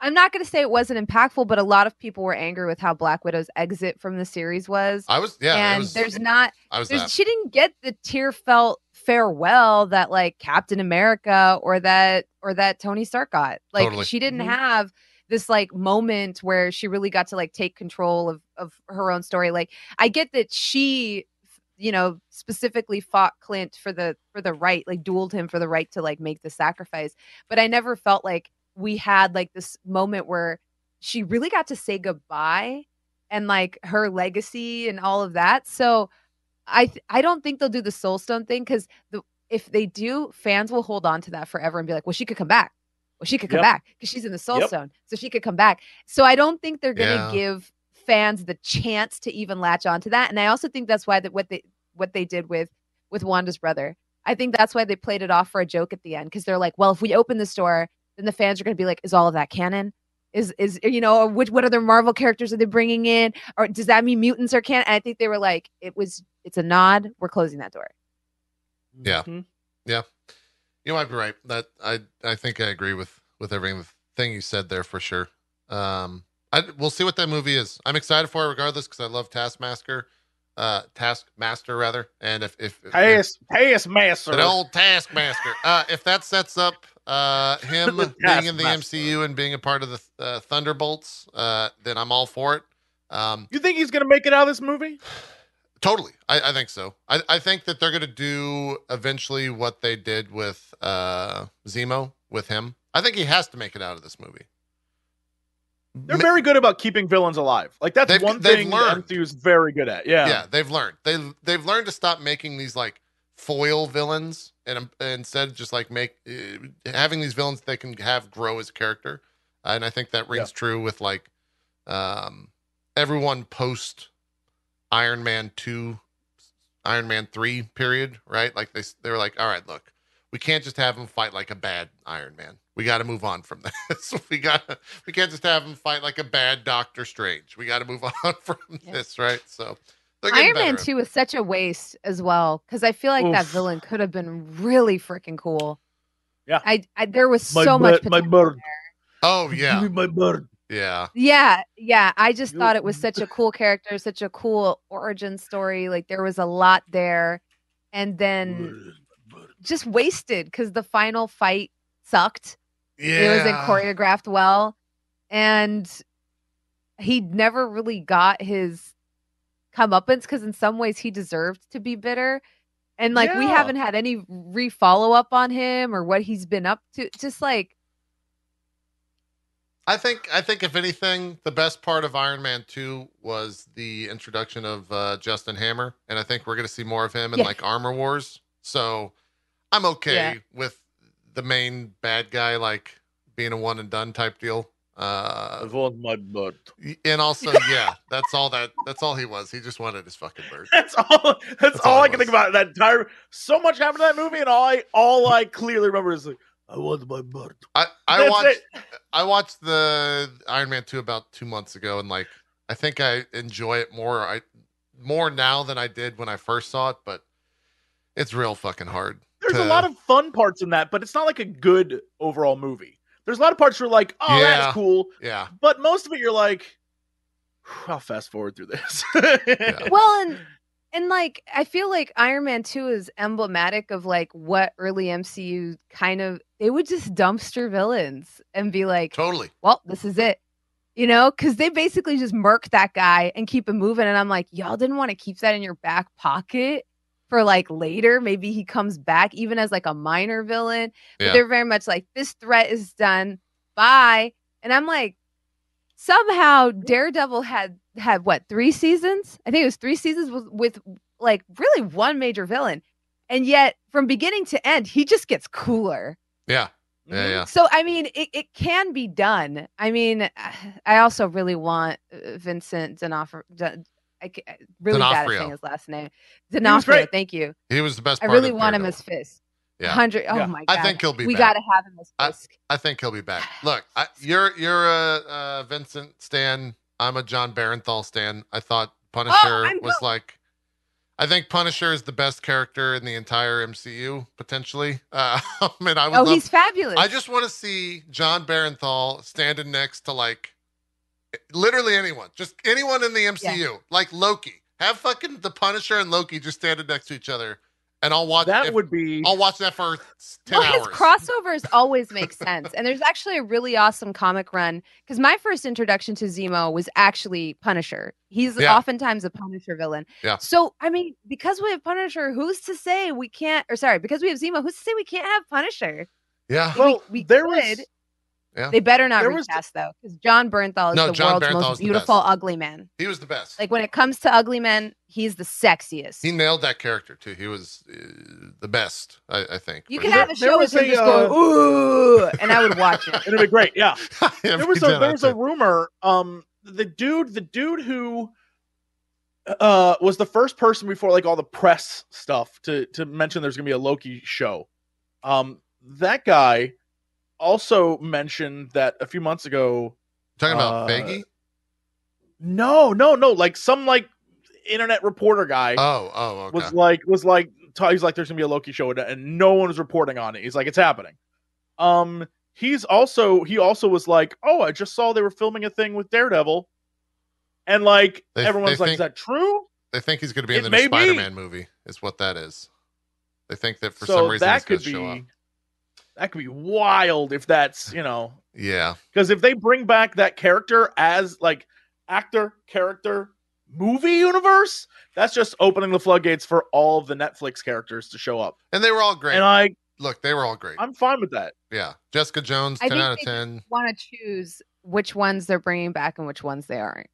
I'm not going to say it wasn't impactful, but a lot of people were angry with how Black Widow's exit from the series was. I was. Yeah. and was, there's not I was she didn't get the tear felt farewell that like Captain America or that or that Tony Stark got. Like Totally. she didn't Mhm. have this like moment where she really got to like take control of of her own story. Like I get that she you know specifically fought Clint for the for the right like dueled him for the right to like make the sacrifice but I never felt like we had like this moment where she really got to say goodbye and like her legacy and all of that. So I th- I don't think they'll do the soulstone thing because the if they do, fans will hold on to that forever and be like, well, she could come back. Well, she could come Yep. back because she's in the Soul Yep. Stone, so she could come back. So I don't think they're going to Yeah. give fans the chance to even latch onto that. And I also think that's why that what they what they did with with Wanda's brother. I think that's why they played it off for a joke at the end because they're like, well, if we open the door, then the fans are going to be like, is all of that canon? Is is you know, which what other Marvel characters are they bringing in, or does that mean mutants are canon? And I think they were like, it was it's a nod. We're closing that door. Yeah. Mhm. You might be right. That I I think I agree with with everything thing you said there for sure. Um, I we'll see what that movie is. I'm excited for it regardless because I love Taskmaster, uh, Taskmaster rather. And if if, if Task, Taskmaster. an old Taskmaster, uh, if that sets up uh [laughs] him being in the MCU and being a part of the uh, Thunderbolts, uh, then I'm all for it. Um, You think he's gonna make it out of this movie? [sighs] Totally. I, I think so. I, I think that they're going to do eventually what they did with uh, Zemo with him. I think he has to make it out of this movie. They're very good about keeping villains alive. Like that's They've- one they've thing learned. the MCU is very good at. Yeah. yeah, they've learned. They they've learned to stop making these like foil villains and um, instead just like make uh, having these villains they can have grow as a character. and I think that rings true with like um, everyone post Iron Man 2 Iron Man 3 period, right? Like they they were like, "All right, look. We can't just have him fight like a bad Iron Man. We got to move on from [laughs] this. we got we can't just have him fight like a bad Doctor Strange. We got to move [laughs] on from Yeah. this, right? So they're Iron Man better. 2 was such a waste as well because I feel like that villain could have been really freaking cool. Yeah. I, I there was My so much my potential bird. there. Oh yeah, Give me my bird. yeah. Yeah, yeah. I just You- thought it was [laughs] such a cool character, such a cool origin story. Like there was a lot there, and then just wasted because the final fight sucked. Yeah. It wasn't choreographed well, and he never really got his comeuppance because in some ways he deserved to be bitter. And like we haven't had any re follow up on him or what he's been up to. Just like I think I think if anything, the best part of Iron Man 2 was the introduction of uh, Justin Hammer, and I think we're going to see more of him in Yeah. like Armor Wars. So I'm okay Yeah. with the main bad guy like being a one and done type deal. I Uh, want my bird. and also, [laughs] yeah, that's all that that's all he was. He just wanted his fucking bird. [laughs] That's all. That's, all, all I can was. think about. That entire so much happened in that movie, and all I all I clearly remember is like, I want my bird. I I That's watched it. I watched the Iron Man 2 about 2 months ago and like I think I enjoy it more I more now than I did when I first saw it, but it's real fucking hard. There's a lot of fun parts in that, but it's not like a good overall movie. There's a lot of parts where you're like, oh, Yeah. that's cool, Yeah. but most of it you're like, I'll fast forward through this. [laughs] well and and like I feel like Iron Man 2 is emblematic of like what early MCU kind of they would just dumpster villains and be like, Totally. well, this is it. You know, because they basically just murk that guy and keep him moving. And I'm like, y'all didn't want to keep that in your back pocket for like later. Maybe he comes back even as like a minor villain. But Yeah. they're very much like, this threat is done. Bye. And I'm like, somehow Daredevil had had what three seasons? I think it was three seasons with, with like really one major villain. And yet from beginning to end, he just gets cooler. Yeah. Mm-hmm. Yeah, yeah. So I mean, it, it can be done. I mean, [sighs] I also really want uh, Vincent D'Onofrio. D- I ca- really bad at saying his last name. was D'Onofrio. Thank you. He was the best I really of want him as Fisk. Yeah. Hundred. Oh Yeah. my god. I think he'll be back. We back. got to have him as I- Fisk. I think he'll be back. [sighs] Look, I, you're you're a, uh Vincent Stan. I'm a Jon Bernthal Stan. I thought Punisher Oh, was go- like. I think Punisher is the best character in the entire MCU potentially. Uh, [laughs] I mean, I would oh, love. he's fabulous. I just want to see Jon Bernthal standing next to like literally anyone, just anyone in the MCU, like Loki. Have fucking the Punisher and Loki just standing next to each other, and I'll watch. that if- would be I'll watch that for ten well, hours. crossovers always make sense. And there's actually a really awesome comic run because my first introduction to Zemo was actually Punisher. He's Yeah. oftentimes a Punisher villain. Yeah. So, I mean, because we have Punisher, who's to say we can't, or sorry, because we have Zemo, who's to say we can't have Punisher? yeah, well. we there could. was Yeah. They better not There was- recast though, because Jon Bernthal is No, the John world's Bernthal most beautiful ugly man. He was the best. Like when it comes to ugly men, he's the sexiest. he nailed that character too. He was uh, the best, I, I think. you can sure. have a show was with him a, just uh, going ooh, and I would watch it. [laughs] It'd be great. Yeah. [laughs] Yeah, there was a there was a rumor um the dude the dude who uh was the first person before like all the press stuff to to mention there's gonna be a loki show um that guy also mentioned that a few months ago talking about uh, Feige. no no no like some like internet reporter guy Oh, oh, okay. was like was like he's like there's gonna be a Loki show and- no one was reporting on it. He's like it's happening. Um, he's also he also was like, oh, I just saw they were filming a thing with Daredevil, and like They- everyone's they like, think- is that true? they think he's to be in it the new be. Spider-Man movie. Is what that is. They think that for so some reason that could to show up. Be that could be wild if that's you know Yeah, because if they bring back that character as like actor character movie universe, that's just opening the floodgates for all of the Netflix characters to show up. and they were all great. And I Look, they were all great. I'm fine with that. yeah, Jessica Jones, I ten think out of ten. Want to choose which ones they're bringing back and which ones they aren't.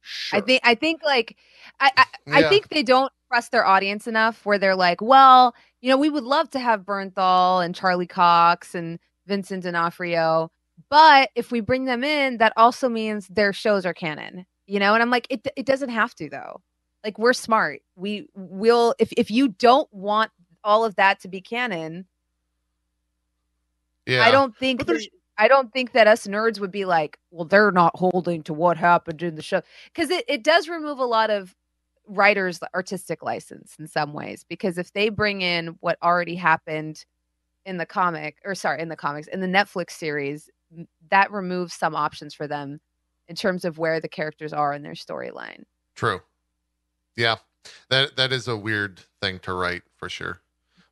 Sure. I think I think like I I, I think they don't trust their audience enough where they're like, well, you know, we would love to have Bernthal and Charlie Cox and Vincent D'Onofrio, but if we bring them in, that also means their shows are canon. You know, and I'm like, it it doesn't have to though. Like we're smart. We will if if you don't want all of that to be canon, Yeah, I don't think that- I don't think that us nerds would be like, well, they're not holding to what happened in the show because it, it does remove a lot of writers' artistic license in some ways because if they bring in what already happened in the comic or sorry in the comics in the Netflix series, that removes some options for them in terms of where the characters are in their storyline. True. Yeah, that that is a weird thing to write for sure.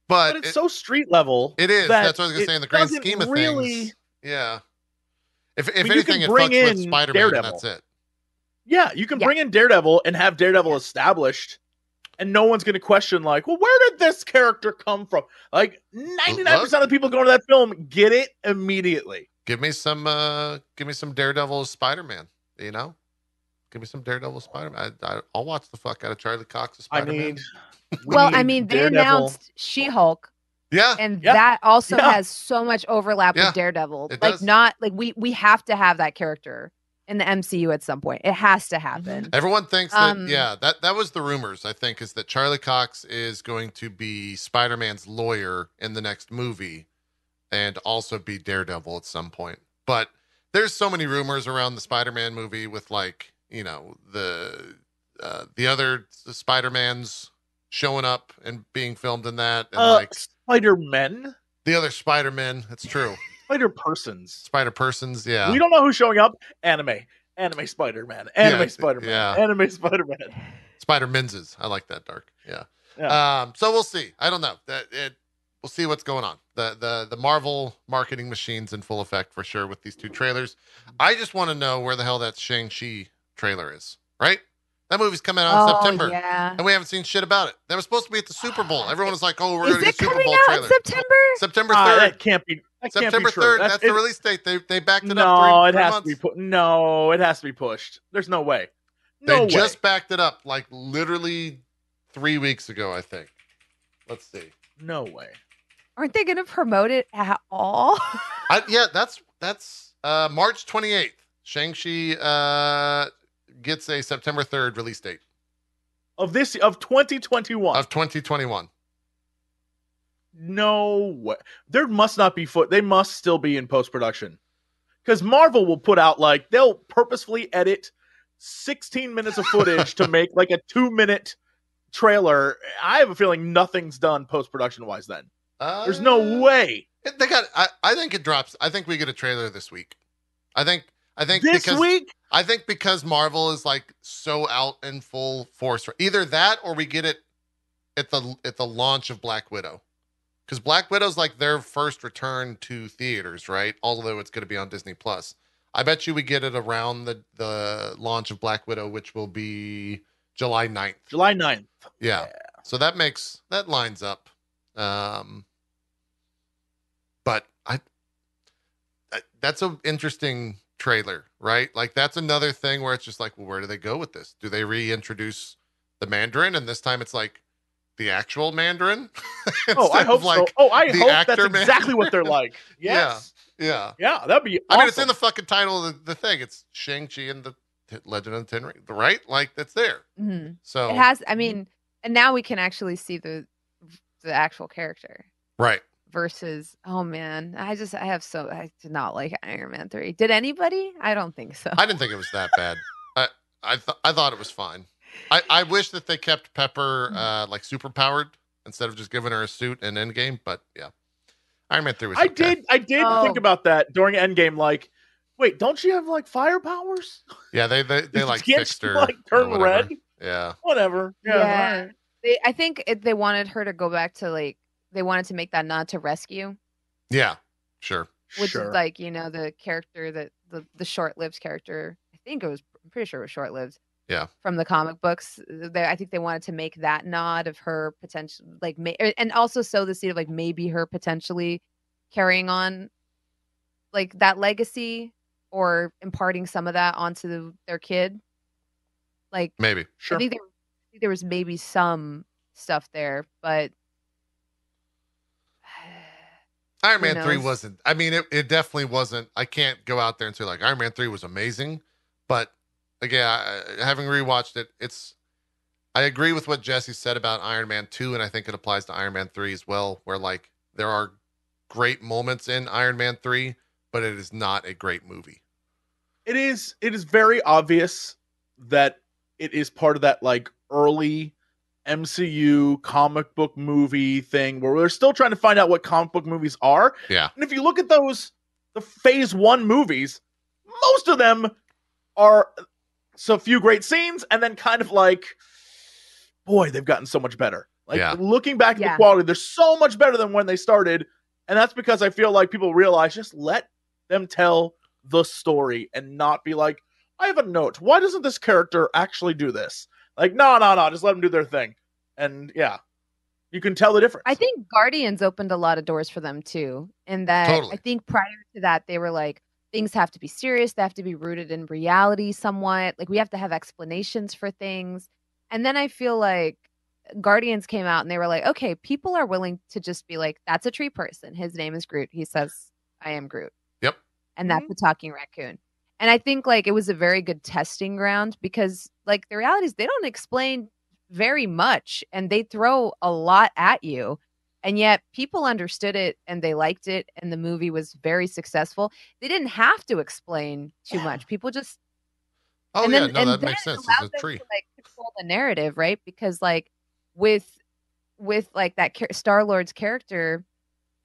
But, but it's it, so street level. it is. that That's what I was gonna say. In the grand scheme of really- things, yeah. If if mean, you can anything, it bring fucks with Spider-Man. and That's it. Yeah, you can Yeah. bring in Daredevil and have Daredevil established, and no one's going to question like, well, where did this character come from? Like ninety nine percent of the people going to that film get it immediately. Give me some. uh Give me some Daredevil Spider-Man. You know, give me some Daredevil Spider-Man. I, I, I'll watch the fuck out of Charlie Cox Spider-Man. need. [laughs] we well, I mean, they Daredevil. announced She-Hulk yeah, and Yeah. that also Yeah. has so much overlap Yeah, with Daredevil. it Like does. not like we we have to have that character in the MCU at some point. It has to happen. Everyone thinks that Um, yeah, that that was the rumors, I think, is that Charlie Cox is going to be Spider-Man's lawyer in the next movie and also be Daredevil at some point. But there's so many rumors around the Spider-Man movie with like, you know, the uh, the other Spider-Mans showing up and being filmed in that and Uh, like Spider Men, the other Spider-Man, that's true. Spider Persons. Spider-Persons, yeah. We don't know who's showing up. Anime, anime Spider Man, anime Yeah, Spider Man, yeah. anime Spider Man. Spider-Menses. I like that dark. Yeah. Yeah. Um, so we'll see. I don't know. That it we'll see what's going on. The the the Marvel marketing machine's in full effect for sure with these two trailers. I just want to know where the hell that Shang-Chi trailer is, right? That movie's coming out in oh September. yeah. And we haven't seen shit about it. That was supposed to be at the Super Bowl. Everyone was like, "Oh, we're gonna get it Super coming Bowl out trailer." in September? September Ah, third. that can't be. That September can't be true. third. That's the release date. They they backed it no, up. Three, it three has months. to be put. No, it has to be pushed. There's no way. They No way. just backed it up like literally three weeks ago, I think. Let's see. no way. Aren't they going to promote it at all? I, yeah, that's that's uh, March 28th. Shang-Chi uh, gets a September 3rd release date Of this of 2021. of 2021. no way. There must not be foot. They must still be in post production. Because Marvel will put out like they'll purposefully edit 16 minutes of footage to [laughs] make like a two minute trailer. I have a feeling nothing's done post production wise. Then Uh, there's no way They got. I, I think it drops. I think we get a trailer this week. I think. I think this because week. I think because Marvel is like so out in full force. Either that or we get it at the at the launch of Black Widow. Because Black Widow's like their first return to theaters, right? Although it's going to be on Disney Plus. I bet you we get it around the the launch of Black Widow, which will be July 9th. July 9th. Yeah. So that makes that lines up. Um but I, I that's an interesting trailer, right? Like that's another thing where it's just like, well, where do they go with this? Do they reintroduce the Mandarin, and this time it's like the actual Mandarin? [laughs] Oh, I hope like, so. Oh, I the hope that's actor man. exactly what they're [laughs] like. Yeah. Yes. Yeah, Yeah, that'd be. I mean, it's in the fucking title of the, the thing. It's Shang Chi and the T- Legend of the Ten Rings, right? Like that's there. Mhm. So It has. I mean, and now we can actually see the the actual character right. Versus. Oh man, I just I have so I did not like Iron Man three. Did anybody? I don't think so. I didn't think it was that bad. I I, th- I thought it was fine. I, I wish that they kept Pepper Mm. uh, like super powered instead of just giving her a suit and Endgame. But yeah, Iron Man three was. I okay. did. I did Oh. think about that during Endgame. Like, wait, don't you have like fire powers? Yeah, they they, they [laughs] like fixed she, her. like turn red? Yeah, Whatever. Yeah. Yeah. all right. They, I think it, they wanted her to go back to like they wanted to make that nod to rescue, yeah, sure. which Sure. is like you know the character that the the short lived character. I think it was. I'm pretty sure it was short lived. Yeah. From the comic books, they, I think they wanted to make that nod of her potential, like, ma- and also sow the seed of like maybe her potentially carrying on, like that legacy or imparting some of that onto the, their kid. Like Maybe. Sure. I think there, I think there was maybe some stuff there, but Iron Man three wasn't. I mean, it, it definitely wasn't. I can't go out there and say like Iron Man three was amazing, but again, I, having rewatched it, it's. I agree with what Jesse said about Iron Man two, and I think it applies to Iron Man three as well. Where like there are great moments in Iron Man three, but it is not a great movie. it is it is very obvious that it is part of that like early MCU comic book movie thing where we're still trying to find out what comic book movies are. Yeah. And if you look at those the phase 1 movies, most of them are so few great scenes and then kind of like boy, they've gotten so much better. Like Yeah. looking back at Yeah. the quality, they're so much better than when they started. And that's because I feel like people realize just let them tell the story and not be like, I have a note. Why doesn't this character actually do this? Like, no, no, no, just let them do their thing. And yeah, you can tell the difference. I think Guardians opened a lot of doors for them too. And that Totally. I think prior to that, they were like, things have to be serious. They have to be rooted in reality somewhat. Like we have to have explanations for things. And then I feel like Guardians came out and they were like, okay, people are willing to just be like, that's a tree person. His name is Groot. He says, I am Groot. Yep. And that's mm-hmm. the talking raccoon. And I think like it was a very good testing ground because like the reality is they don't explain very much and they throw a lot at you. And yet people understood it and they liked it and the movie was very successful. They didn't have to explain too much. People just Oh and yeah, then- no, that makes sense. It's a tree. To, like control the narrative, right? Because like with with like that Star Lord's character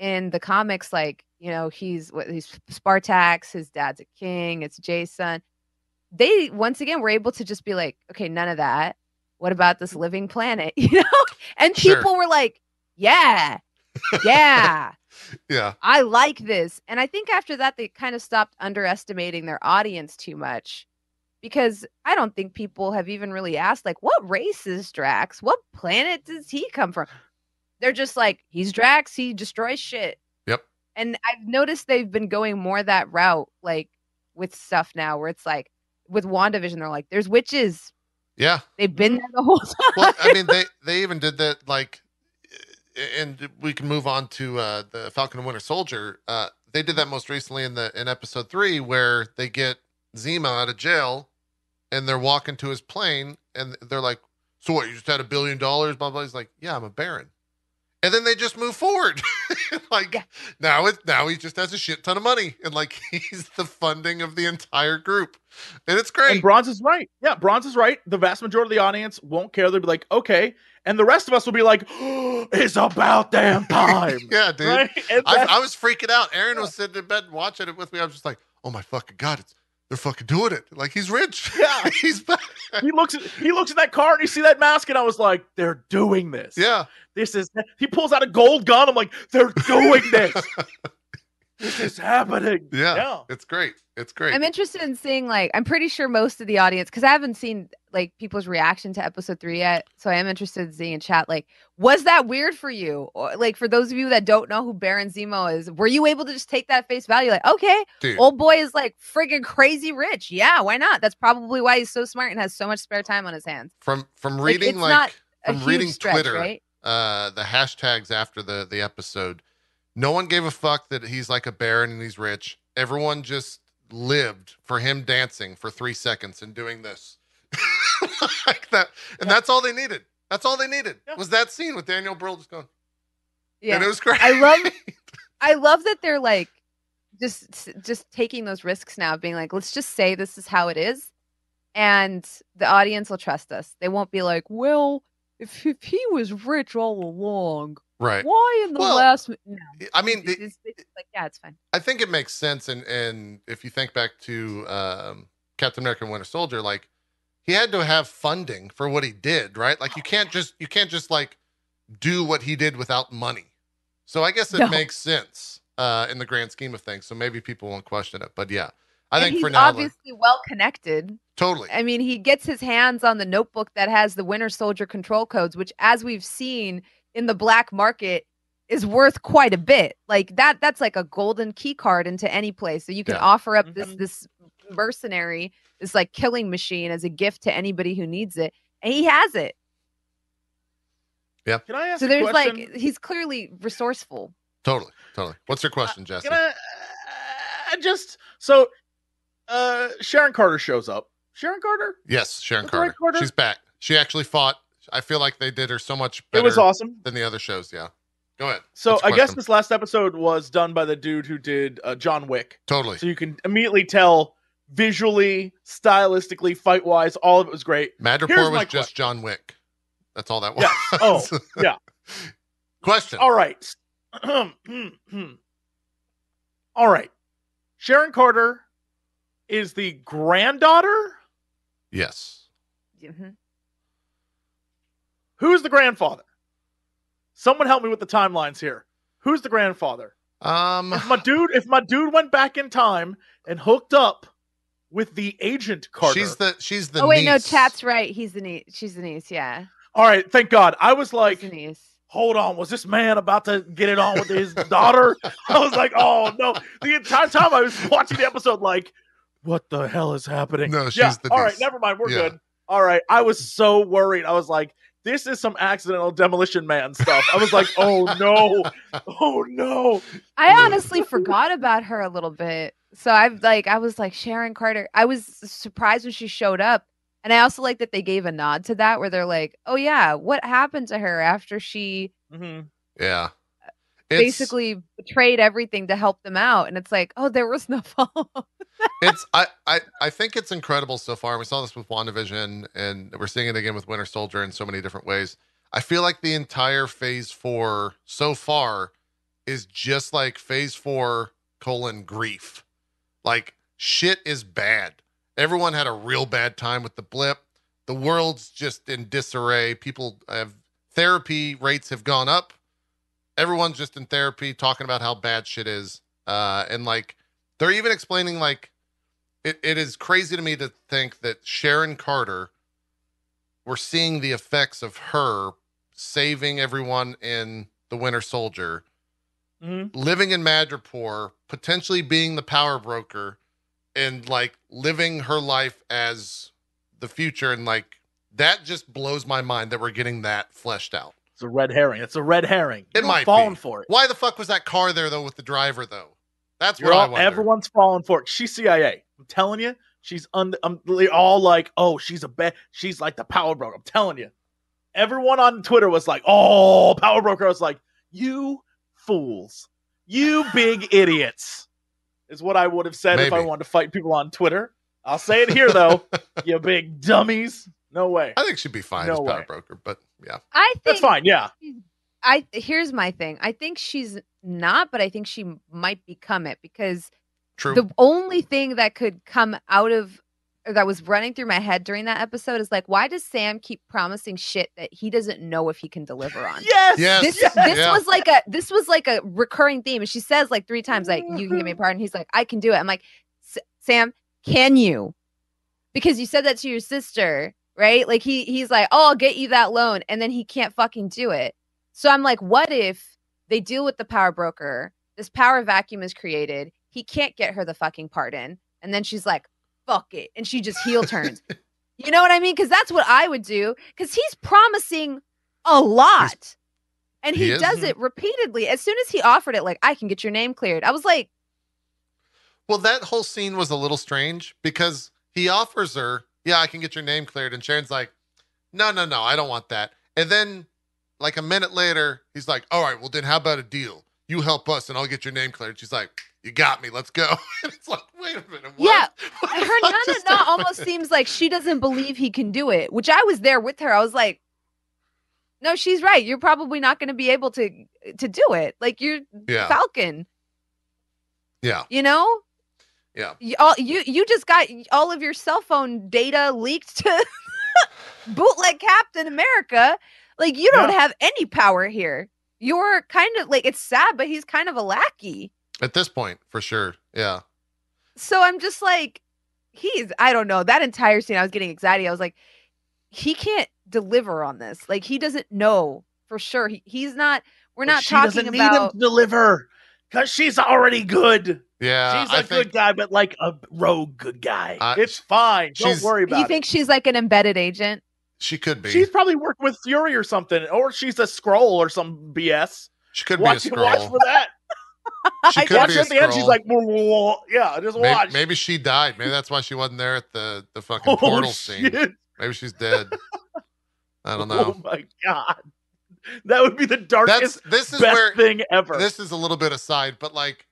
in the comics, like you know he's what he's Spartax, his dad's a king, it's J'son. They once again were able to just be like, okay, none of that. What about this living planet? [laughs] You know, and Sure. people were like, yeah, yeah. [laughs] Yeah, I like this. And I think after that, they kind of stopped underestimating their audience too much because I don't think people have even really asked, like, what race is Drax? What planet does he come from? They're just like, he's Drax, he destroys shit. Yep. And I've noticed they've been going more that route, like with stuff now, where it's like, with WandaVision, they're like, there's witches. yeah. They've been there the whole [laughs] time. well, I mean, they they even did that. Like, and we can move on to uh, the Falcon and Winter Soldier. Uh, they did that most recently in the in episode three, where they get Zemo out of jail, and they're walking to his plane, and they're like, "So what? You just had a billion dollars?" Blah blah. He's like, "Yeah, I'm a baron." And then they just move forward. [laughs] like Yeah. now it now he just has a shit ton of money, and like [laughs] he's the funding of the entire group, and it's great. And Bronze is right. Yeah, Bronze is right. The vast majority of the audience won't care. They'll be like, okay. And the rest of us will be like, [gasps] it's about damn [laughs] time. yeah, dude. Right? I, I was freaking out. Aaron was sitting in bed watching it with me. I was just like, "Oh my fucking god, it's they're fucking doing it! Like he's rich. [laughs] Yeah. he's back. he looks at he looks at that car and you see that mask, and I was like, they're doing this. Yeah, This is he pulls out a gold gun. I'm like, they're doing this. [laughs] this is happening. Yeah. It's great. It's great. I'm interested in seeing like I'm pretty sure most of the audience because I haven't seen like people's reaction to episode three yet. So I am interested in seeing in chat like was that weird for you? Or like for those of you that don't know who Baron Zemo is, were you able to just take that face value? Like, okay, Dude. old boy is like friggin' crazy rich. Yeah, why not? That's probably why he's so smart and has so much spare time on his hands. from from reading it's like, not A from reading stretch, Twitter, right? uh the hashtags after the the episode no one gave a fuck that he's like a baron and he's rich everyone just lived for him dancing for three seconds and doing this [laughs] like that and Yeah. that's all they needed that's all they needed Yeah. was that scene with Daniel Brühl just going Yeah. and it was great I love [laughs] I love that they're like just just taking those risks now, being like, let's just say this is how it is, and the audience will trust us. They won't be like, well, if, if he was rich all along, right why in the Well, last? mi-" No, i mean it's, it- it's- it's like yeah, it's fine. I think it makes sense, and and if you think back to um, Captain America: and Winter Soldier, like he had to have funding for what he did, right? Like you can't just you can't just like do what he did without money. So I guess it No. makes sense uh, in the grand scheme of things. So maybe people won't question it, but yeah, I And think he's for now, like, obviously well connected. totally, I mean, he gets his hands on the notebook that has the Winter Soldier control codes, which, as we've seen in the black market, is worth quite a bit. Like that, that's like a golden key card into any place. So you can Yeah. offer up this Mhm. this mercenary, this like killing machine as a gift to anybody who needs it, and he has it. Yeah. Can I ask So a there's question? like he's clearly resourceful. totally, totally. What's your question, Jesse? Can I uh, just so uh Sharon Carter shows up. Sharon Carter? yes, Sharon That's the right Carter. Carter? She's back. She actually fought. I feel like they did her so much better It was awesome. than the other shows. Yeah, go ahead. So I guess this last episode was done by the dude who did uh, John Wick. totally. So you can immediately tell visually, stylistically, fight wise, all of it was great. Madripoor Here's was just question. John Wick. That's all that was. Yes. Oh, [laughs] yeah. Question. All right. [clears throat] all right. Sharon Carter is the granddaughter. Yes. Mhm. Who's the grandfather? Someone help me with the timelines here. Who's the grandfather? Um. If my dude, if my dude went back in time and hooked up with the agent Carter. She's the. She's the. oh wait, no, niece. chat's right. He's the niece. She's the niece. Yeah, all right, thank God. I was like, the niece. hold on, was this man about to get it on with his daughter? I was like, oh no. The entire time I was watching the episode, like, what the hell is happening? No, she's yeah, the all right, niece. never mind, we're Yeah. good. All right. I was so worried. I was like, this is some accidental demolition man stuff. I was like, oh no. Oh no. I honestly forgot about her a little bit. So I've like I was like Sharon Carter. I was surprised when she showed up. And I also like that they gave a nod to that where they're like, "Oh yeah, what happened to her after she Mhm. Yeah. It's, basically betrayed everything to help them out?" And it's like, "Oh, there was no [laughs] follow." it's I, I I think it's incredible so far. We saw this with WandaVision and we're seeing it again with Winter Soldier in so many different ways. I feel like the entire phase four so far is just like phase four colon grief. Like shit is bad. Everyone had a real bad time with the blip. The world's just in disarray. People have therapy rates have gone up. Everyone's just in therapy talking about how bad shit is. Uh, and like they're even explaining like it, it is crazy to me to think that Sharon Carter, we're seeing the effects of her saving everyone in the Winter Soldier, Mhm. living in Madripoor, potentially being the power broker, and like living her life as the future. And like that just blows my mind that we're getting that fleshed out. It's a red herring. It's a red herring. It You're might falling be. for it. Why the fuck was that car there though with the driver though? That's You're what I wonder. Everyone's falling for it. She's CIA. I'm telling you, she's un, they're all like, oh, she's a bad, she's like the power broker. I'm telling you. Everyone on Twitter was like, oh, power broker. I was like, you fools, you big idiots, is what I would have said if I wanted to fight people on Twitter. I'll say it here though, [laughs] you big dummies. No way. I think she'd be fine No as power way. broker, but yeah. I think That's fine. Yeah. I here's my thing. I think she's not, but I think she might become it because True. the only thing that could come out of that was running through my head during that episode is like, why does Sam keep promising shit that he doesn't know if he can deliver on? Yes. Yes. This Yes. this Yeah. was like a this was like a recurring theme, and she says like three times, like, "You can give me a pardon." He's like, "I can do it." I'm like, "Sam, can you?" Because you said that to your sister, right? Like he he's like, "Oh, I'll get you that loan," and then he can't fucking do it. So I'm like, what if they deal with the power broker? This power vacuum is created. He can't get her the fucking pardon, and then she's like, "Fuck it," and she just heel turns. [laughs] You know what I mean? Because that's what I would do. Because he's promising a lot. and he, He does it repeatedly. As soon as he offered it, like, I can get your name cleared. I was like, Well, that whole scene was a little strange because he offers her, "Yeah, I can get your name cleared," and Sharon's like, "No, no, no, I don't want that." And then, like a minute later, he's like, "All right, well then, how about a deal? You help us, and I'll get your name cleared." She's like, "You got me. Let's go." [laughs] and it's like, wait a minute, what? Yeah, [laughs] What her the fuck nana na almost seems like she doesn't believe he can do it, which I was there with her. I was like, no, she's right. You're probably not going to be able to to do it. Like you're Yeah, Falcon, yeah, you know? Yeah. You, all, you you just got all of your cell phone data leaked to [laughs] bootleg Captain America. Like you don't Yeah. have any power here. You're kind of like it's sad, but he's kind of a lackey. At this point, for sure. Yeah, So I'm just like, he's I don't know. That entire scene, I was getting anxiety. I was like, he can't deliver on this. Like he doesn't know for sure. He, he's not. We're But not she talking doesn't about. need him to deliver because she's already good. Yeah. she's a I good think guy, but like a rogue good guy. Uh, it's fine. Don't she's- worry about it. you it. think she's like an embedded agent? she could be. She's probably working with Fury or something, or she's a Skrull or some BS. she could Watch, be a Skrull. watch for that. [laughs] She I could Watch be her a at the end. She's like, "Whoa, whoa, whoa." yeah, just Maybe, watch. maybe she died. Maybe that's why she wasn't there at the the fucking oh, portal scene. Maybe she's dead. [laughs] I don't know. Oh my god, that would be the darkest, That's this is best where thing ever. this is a little bit aside, but like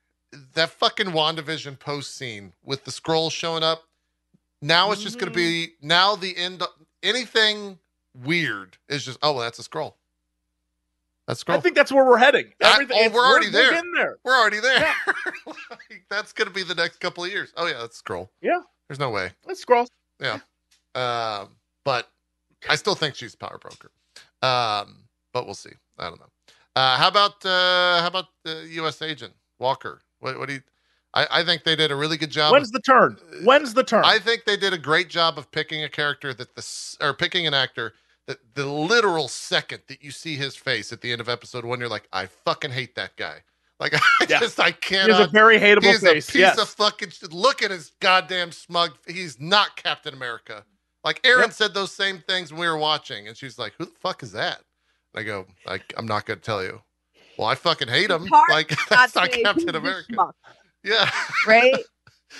that fucking WandaVision post scene with the Skrull showing up. Now it's just gonna be now the end. Anything weird is just oh well, that's a Skrull. That's Skrull. I think that's where we're heading. I- Everything. oh, we're already there. getting there. We're already there. [laughs] Like, that's gonna be the next couple of years. Oh yeah, that's a Skrull. Yeah. There's no way. Let's Skrull. Yeah. Um, but I still think she's a power broker. Um, but we'll see. I don't know. Uh, how about uh, how about the U.S. agent Walker? What, what do you? I, I think they did a really good job. When's of- the turn? Uh, When's the turn? I think they did a great job of picking a character that the or picking an actor that the literal second that you see his face at the end of episode one, you're like, I fucking hate that guy. Like [laughs] I Yeah. just I he has cannot. a very hateable face. He's face. a piece yes. of fucking. Look at his goddamn smug. He's not Captain America. Like Aaron Yep. said those same things when we were watching, and she's like, "Who the fuck is that?" And I go, "Like I'm not gonna tell you." Well, I fucking hate him. Like [laughs] that's not Captain America. schmuck, Yeah, right? [laughs]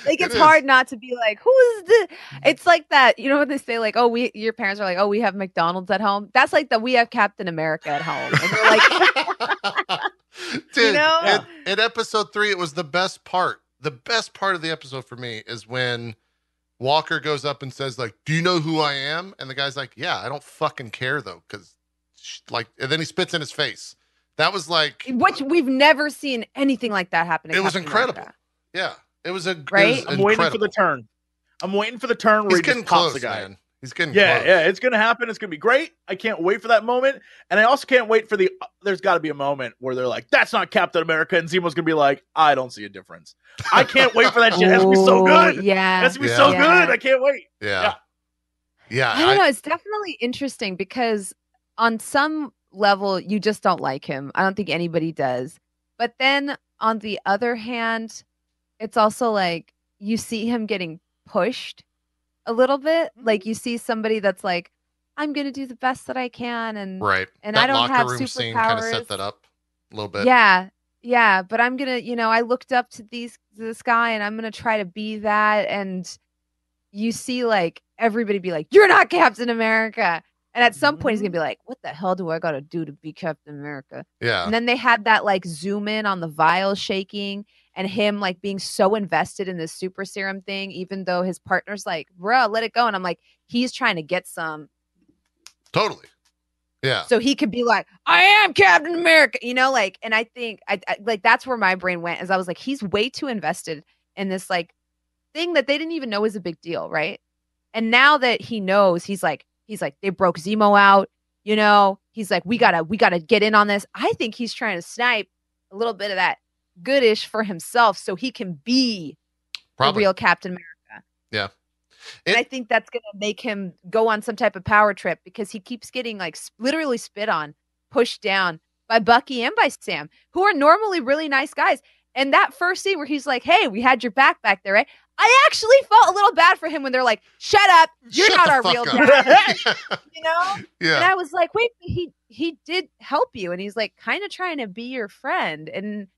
Like it's is. hard not to be like, who is the? Mm-hmm. It's like that. You know when they say like, oh, we your parents are like, oh, we have McDonald's at home. That's like that we have Captain America at home, and you're like, [laughs] Dude, know? in, in episode three, it was the best part. The best part of the episode for me is when Walker goes up and says, like, do you know who I am? And the guy's like, yeah, I don't fucking care though. Cause like, and then he spits in his face. That was like, which we've never seen anything like that happen. in It was Captain incredible. America. yeah, it was a, it Right? was I'm waiting for the turn. I'm waiting for the turn where He's he getting just pops close, the guy. man. He's getting Yeah, close. yeah, it's gonna happen. It's gonna be great. I can't wait for that moment, and I also can't wait for the. There's got to be a moment where they're like, "That's not Captain America," and Zemo's gonna be like, "I don't see a difference." I can't wait for that shit. That's gonna be so good. Yeah. That's gonna be Yeah. so Yeah. good. I can't wait. Yeah. Yeah. I don't know. It's definitely interesting because on some level, you just don't like him. I don't think anybody does. But then on the other hand, it's also like you see him getting pushed a little bit. Mm-hmm. Like you see somebody that's like, I'm to do the best that I can. And right. and that I don't have room scene kind of superpowers. set that up a little bit. yeah. Yeah. But I'm to, you know, I looked up to these, this guy and I'm to try to be that. And you see like everybody be like, you're not Captain America. And at some point, he's gonna mm-hmm. be like, "What the hell do I gotta do to be Captain America?" Yeah. And then they had that like zoom in on the vial shaking and him like being so invested in this super serum thing, even though his partner's like, "Bro, let it go." And I'm like, he's trying to get some, Totally. Yeah. so he could be like, "I am Captain America," you know, like. And I think I, I like that's where my brain went, is I was like, he's way too invested in this like thing that they didn't even know was a big deal, right? And now that he knows, he's like, he's like, they broke Zemo out. You know, he's like, we gotta, we gotta get in on this. I think he's trying to snipe a little bit of that goodish for himself, so he can be Probably. the real Captain America. Yeah. and I think that's gonna make him go on some type of power trip because he keeps getting like literally spit on, pushed down by Bucky and by Sam, who are normally really nice guys. And that first scene where he's like, "Hey, we had your back back there, right?" I actually felt a little bad for him when they're like, "Shut up, you're Shut not our real up. dad," [laughs] you know. Yeah. And. I was like, "Wait, he he did help you," and he's like, kind of trying to be your friend, and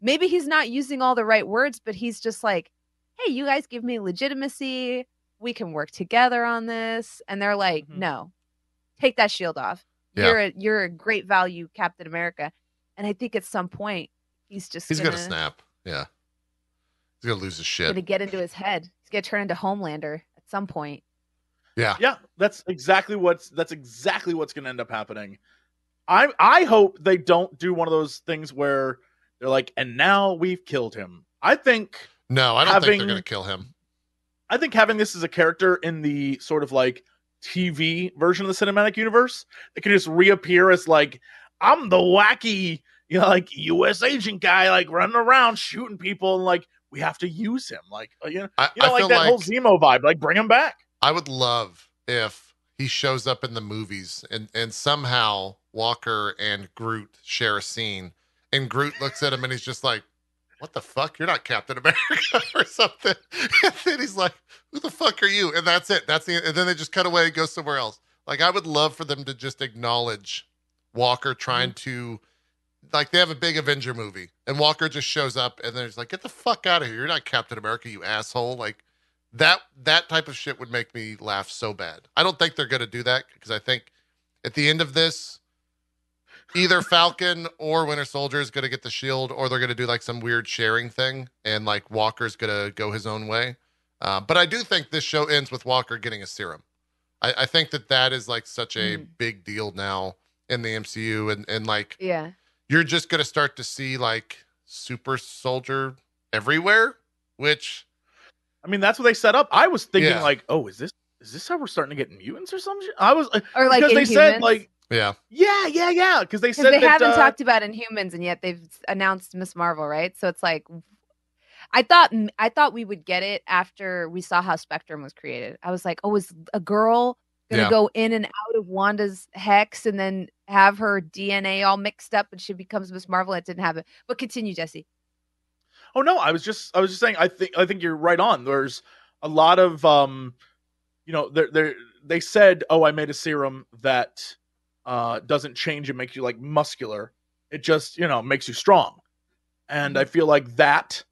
maybe he's not using all the right words, but he's just like, "Hey, you guys give me legitimacy. We can work together on this," and they're like, Mhm. "No, take that shield off. Yeah. You're a you're a great value, Captain America." And I think at some point he's just He's gonna, gonna snap. Yeah. He's gonna lose his shit. gonna get into his head. He's gonna turn into Homelander at some point. Yeah. Yeah, that's exactly what's that's exactly what's going to end up happening. I I hope they don't do one of those things where they're like, and now we've killed him. I think No, I don't think they're gonna kill him. I think having this as a character in the sort of like TV version of the cinematic universe, it can just reappear as like I'm the wacky, you know, like U.S. agent guy, like running around shooting people, and like we have to use him, like uh, you know, I, you know, I like that like whole Zemo vibe, like bring him back. I would love if he shows up in the movies and and somehow Walker and Groot share a scene, and Groot looks at him and he's just like, "What the fuck? You're not Captain America [laughs] or something." [laughs] And then he's like, "Who the fuck are you?" And that's it. That's the. And then they just cut away and go somewhere else. Like I would love for them to just acknowledge Walker trying to. Like they have a big Avenger movie, and Walker just shows up, and then he's like, "Get the fuck out of here! You're not Captain America, you asshole!" Like, that that type of shit would make me laugh so bad. I don't think they're going to do that because I think at the end of this, either Falcon or Winter Soldier is going to get the shield, or they're going to do like some weird sharing thing, and like Walker's going to go his own way. Uh, but I do think this show ends with Walker getting a serum. I, I think that that is like such a Mm. big deal now in the MCU, and and like Yeah. You're just going to start to see like super soldier everywhere, which I mean, that's what they set up. I was thinking Yeah. like, oh, is this is this how we're starting to get mutants or something? I was like, Or like because they said like, yeah, yeah, yeah, yeah, because they said they that, haven't uh, talked about Inhumans, and yet they've announced Miss Marvel, right? So it's like, I thought I thought we would get it after we saw how Spectrum was created. I was like, oh, is a girl gonna Yeah. go in and out of Wanda's hex and then have her DNA all mixed up and she becomes Miss Marvel? It didn't happen. But continue, Jesse. Oh no, I was just I was just saying I think I think you're right on. There's a lot of um you know, they they they said, "Oh, I made a serum that uh doesn't change and make you like muscular. It just, you know, makes you strong." And I feel like that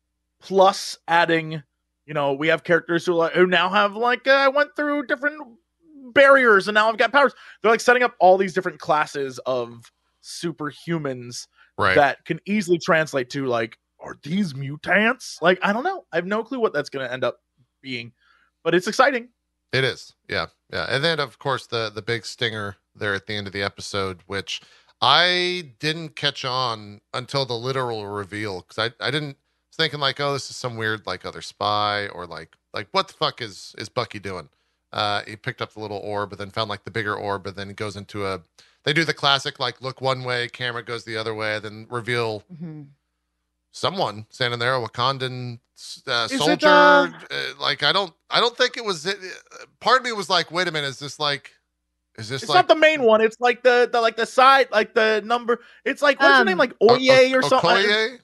plus adding, you know, we have characters who like who now have like uh, I went through different barriers and now I've got powers. They're like setting up all these different classes of superhumans right. that can easily translate to like are these mutants like i don't know i have no clue what that's going to end up being but it's exciting It is. Yeah. Yeah. And then of course the the big stinger there at the end of the episode, which I didn't catch on until the literal reveal because I, I didn't I was thinking like, oh, this is some weird like other spy or like like what the fuck is is Bucky doing? Uh he picked up the little orb but then found like the bigger orb, but then he goes into a they do the classic like look one way, camera goes the other way, then reveal someone standing there, a Wakandan uh, Is it, soldier. uh, uh, like I don't, I don't think it was. It, uh, part of me was like, wait a minute, is this like, is this it's like not the main one it's like the, the like the side like the number it's like what's her Um, name like O- oye O- or something I, Okoye?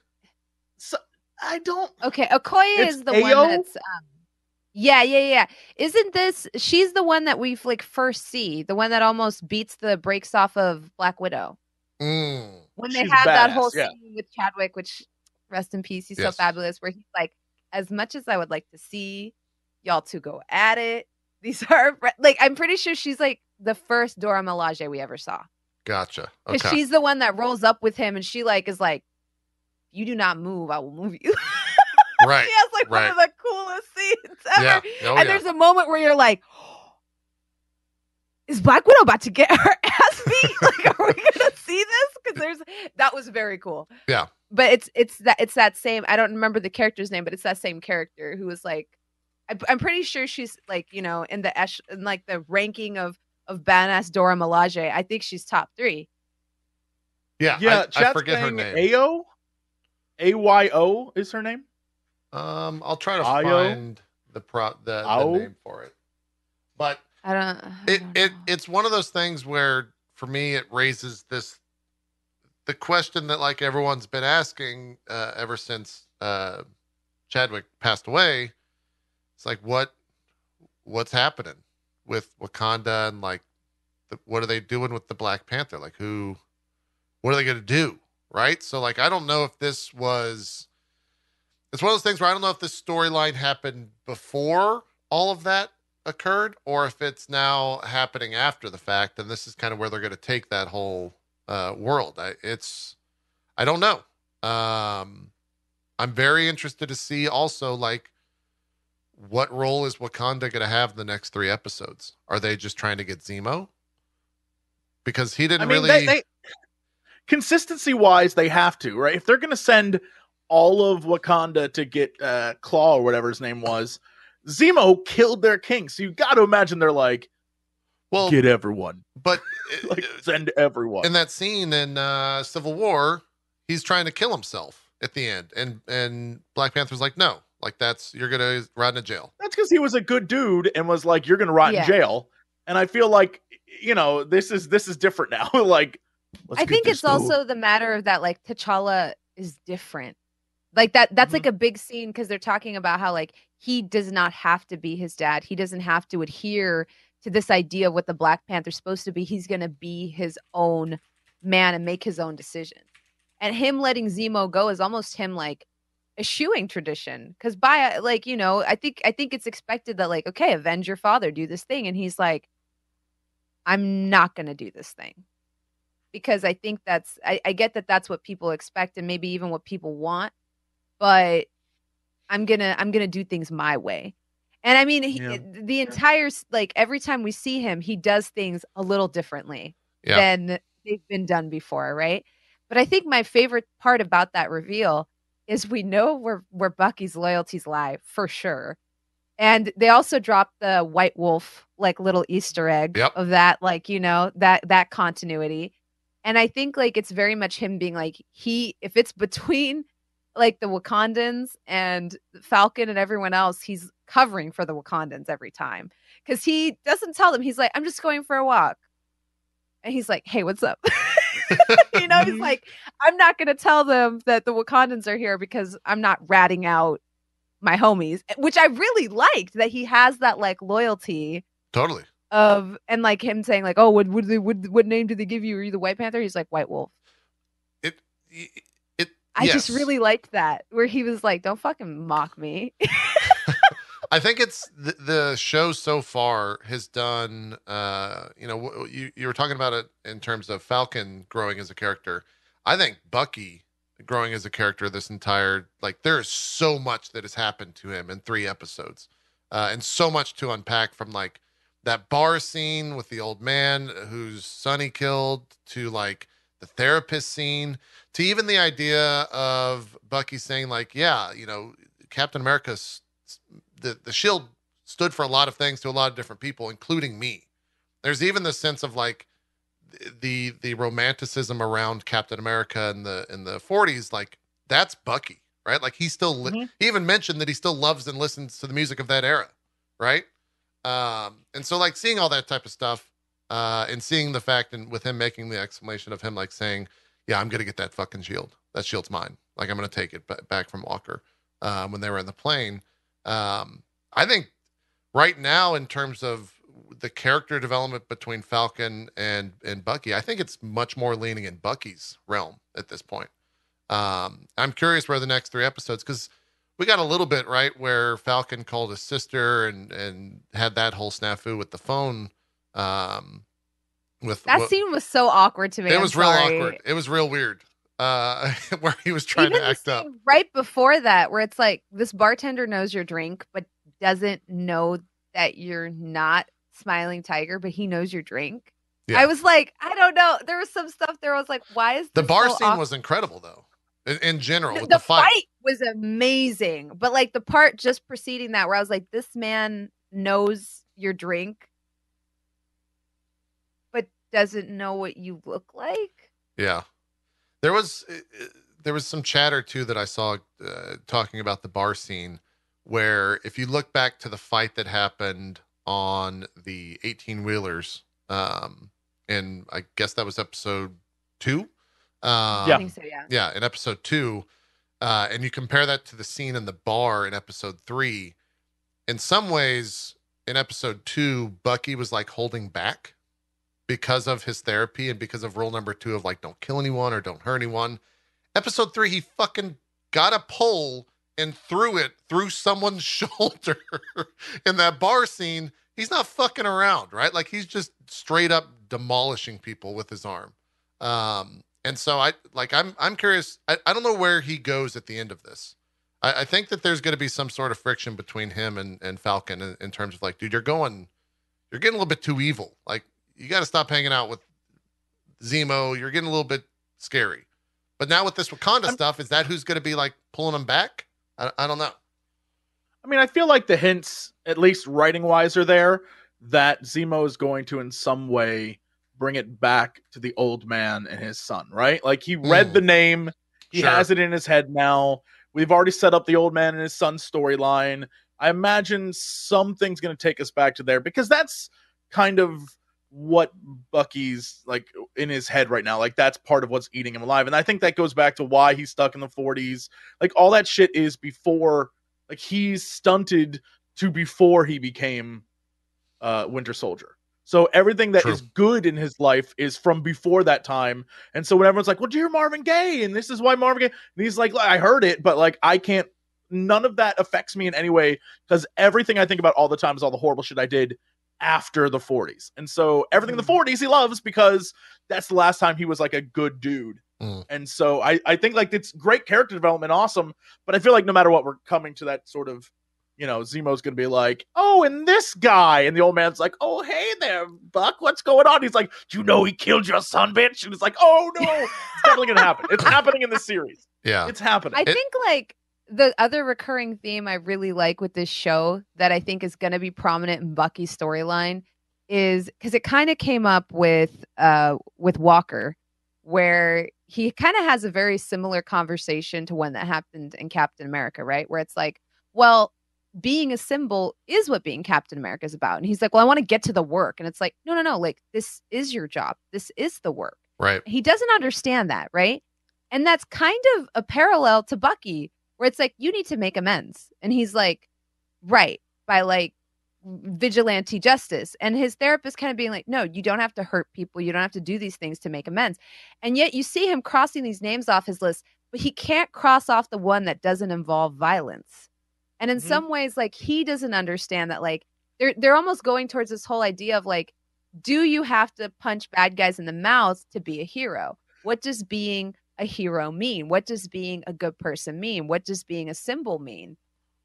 so- I don't Okay, Okoye It's is the Ayo? one that's um yeah, yeah, yeah. Isn't this she's the one that we like first see, the one that almost beats the breaks off of Black Widow. Mm. When they have that badass, whole yeah. scene with Chadwick, which rest in peace, he's so fabulous, where he's like, as much as I would like to see y'all two go at it, [laughs] these are like I'm pretty sure she's like the first Dora Milaje we ever saw. Gotcha. Because Okay. she's the one that rolls up with him and she like is like, You do not move, I will move you. [laughs] right. She has like right. one of the coolest scenes ever. Yeah. Oh, and yeah. there's a moment where you're like, is Black Widow about to get her [laughs] ass beat? [laughs] like, are we gonna see this? Because there's that was very cool. Yeah. But it's it's that it's that same. I don't remember the character's name, but it's that same character who was like I, I'm pretty sure she's like you know in the esh in like the ranking of of badass Dora Milaje. I think she's top three. Yeah, Yeah, I, I forget her saying name. Ayo, A Y O is her name. Um, I'll try to Ayo? find the pro the, the Ao? name for it. But I don't. I it don't it know. it's one of those things where for me it raises this the question that like everyone's been asking uh, ever since uh, Chadwick passed away. It's like what what's happening with Wakanda and like the, what are they doing with the Black Panther? Like who what are they going to do? Right? So like I don't know if this was it's one of those things where I don't know if this storyline happened before all of that occurred or if it's now happening after the fact and this is kind of where they're going to take that whole uh, world. I, it's i don't know. Um i'm very interested to see also like what role is wakanda going to have in the next three episodes? Are they just trying to get zemo? Because he didn't I mean, really they, they consistency wise, they have to, right? If they're going to send all of Wakanda to get uh, Klaue or whatever his name was, Zemo killed their king. So you got to imagine they're like, well get everyone, but [laughs] like send everyone. in that scene in uh, Civil War, he's trying to kill himself at the end, and and Black Panther's like, no, like that's you're gonna rot in jail. That's because he was a good dude and was like, "You're gonna rot Yeah. in jail." And I feel like, you know, this is this is different now. [laughs] like, let's I get think this it's also the matter of that like T'Challa is different. Like that that's Mhm. like a big scene because they're talking about how like he does not have to be his dad. He doesn't have to adhere to this idea of what the Black Panther's supposed to be. He's gonna be his own man and make his own decision. And him letting Zemo go is almost him like eschewing tradition. Cause by like, you know, I think I think it's expected that like, okay, avenge your father, do this thing. And he's like, I'm not gonna do this thing because I think that's I, I get that that's what people expect and maybe even what people want, but I'm gonna I'm gonna do things my way. And I mean, he, Yeah. the entire like every time we see him, he does things a little differently Yeah. than they've been done before, right? But I think my favorite part about that reveal is we know where where Bucky's loyalties lie for sure. And they also dropped the White Wolf like little Easter egg Yep. of that, like, you know, that that continuity. And I think like it's very much him being like he if it's between like the Wakandans and Falcon and everyone else, he's covering for the Wakandans every time. Cause he doesn't tell them, he's like, I'm just going for a walk. And he's like, Hey, what's up? [laughs] you know, he's like, I'm not gonna tell them that the Wakandans are here because I'm not ratting out my homies, eh, which I really liked that he has that like loyalty totally. of and like him saying like, oh, what what, they, what what name did they give you? Are you the White Panther? He's like White Wolf. It it. I just really liked that where he was like, don't fucking mock me. [laughs] I think it's the, the show so far has done. Uh, you know, you you were talking about it in terms of Falcon growing as a character. I think Bucky growing as a character this entire like there is so much that has happened to him in three episodes, uh, and so much to unpack from like that bar scene with the old man whose son he killed to like the therapist scene to even the idea of Bucky saying like, yeah, you know, Captain America's the the shield stood for a lot of things to a lot of different people, including me. There's even the sense of like the the romanticism around Captain America in the in the 40s, like that's Bucky, right? Like he still li- Mhm. he even mentioned that he still loves and listens to the music of that era, right? Um, and so like seeing all that type of stuff, uh, and seeing the fact and with him making the exclamation of him like saying, "Yeah, I'm gonna get that fucking shield. That shield's mine. Like I'm gonna take it ba- back from Walker." Um, when they were in the plane, um, I think right now, in terms of the character development between Falcon and and Bucky, I think it's much more leaning in Bucky's realm at this point. Um, I'm curious where the next three episodes because we got a little bit right where Falcon called his sister and and had that whole snafu with the phone. Um, with That what- scene was so awkward to me. it I'm was real sorry. awkward. It was real weird. Uh, [laughs] where he was trying Even to act up. right before that, where it's like this bartender knows your drink, but doesn't know that you're not smiling tiger, but he knows your drink. Yeah. I was like, I don't know. There was some stuff there. I was like, why is The bar so scene awkward? was incredible though. In, in general, the, with the the fight. fight was amazing. But like the part just preceding that, where I was like, this man knows your drink, doesn't know what you look like. Yeah, there was uh, uh, there was some chatter too that I saw uh, talking about the bar scene, where if you look back to the fight that happened on the eighteen wheelers, um, and I guess that was episode two. Um, I think so, yeah. yeah, in episode two, uh, and you compare that to the scene in the bar in episode three. In some ways, in episode two, Bucky was like holding back because of his therapy and because of rule number two of like don't kill anyone or don't hurt anyone. Episode three, he fucking got a pole and threw it through someone's [laughs] shoulder in that bar scene. He's not fucking around, right? Like he's just straight up demolishing people with his arm. Um, and so I like I'm I'm curious. I, I don't know where he goes at the end of this. I, I think that there's to be some sort of friction between him and, and Falcon in, in terms of like, dude, you're going, you're getting a little bit too evil. Like you got to stop hanging out with Zemo. You're getting a little bit scary. But now with this Wakanda I'm- stuff, is that who's going to be like pulling them back? I, I don't know. I mean, I feel like the hints, at least writing wise, are there that Zemo is going to, in some way, bring it back to the old man and his son, right? Like he read Mm. the name, he Sure. has it in his head now. We've already set up the old man and his son storyline. I imagine something's going to take us back to there because that's kind of what Bucky's like in his head right now. Like that's part of what's eating him alive. And I think that goes back to why he's stuck in the 40s. Like all that shit is before like he's stunted to before he became uh Winter Soldier. So everything that is True. good in his life is from before that time. And so when everyone's like, "Well, dear Marvin Gaye," and this is why Marvin Gaye, and he's like, "I heard it, but like I can't. None of that affects me in any way because everything I think about all the time is all the horrible shit I did after the 40s. And so everything in the 40s he loves because that's the last time he was like a good dude. Mm. And so I I think like it's great character development, awesome. But I feel like no matter what, we're coming to that sort of you know, Zemo's gonna be like, "Oh, and this guy," and the old man's like, "Oh, hey there, Buck, what's going on?" He's like, "Do you know he killed your son, bitch?" And it's like, "Oh no, it's definitely gonna happen. It's [laughs] happening in the series. Yeah. It's happening." I It- think like the other recurring theme I really like with this show that I think is going to be prominent in Bucky's storyline is because it kind of came up with uh with Walker, where he kind of has a very similar conversation to one that happened in Captain America, right? Where it's like, well, being a symbol is what being Captain America is about, and he's like, well, I want to get to the work, and it's like, no, no, no, like this is your job, this is the work Right. he doesn't understand that, right? And that's kind of a parallel to Bucky, where it's like, you need to make amends. And he's like, right, by like vigilante justice. And his therapist kind of being like, no, you don't have to hurt people. You don't have to do these things to make amends. And yet you see him crossing these names off his list, but he can't cross off the one that doesn't involve violence. And in Mhm. some ways, like he doesn't understand that, like, they're they're almost going towards this whole idea of like, do you have to punch bad guys in the mouth to be a hero? What does being a hero mean? What does being a good person mean? What does being a symbol mean?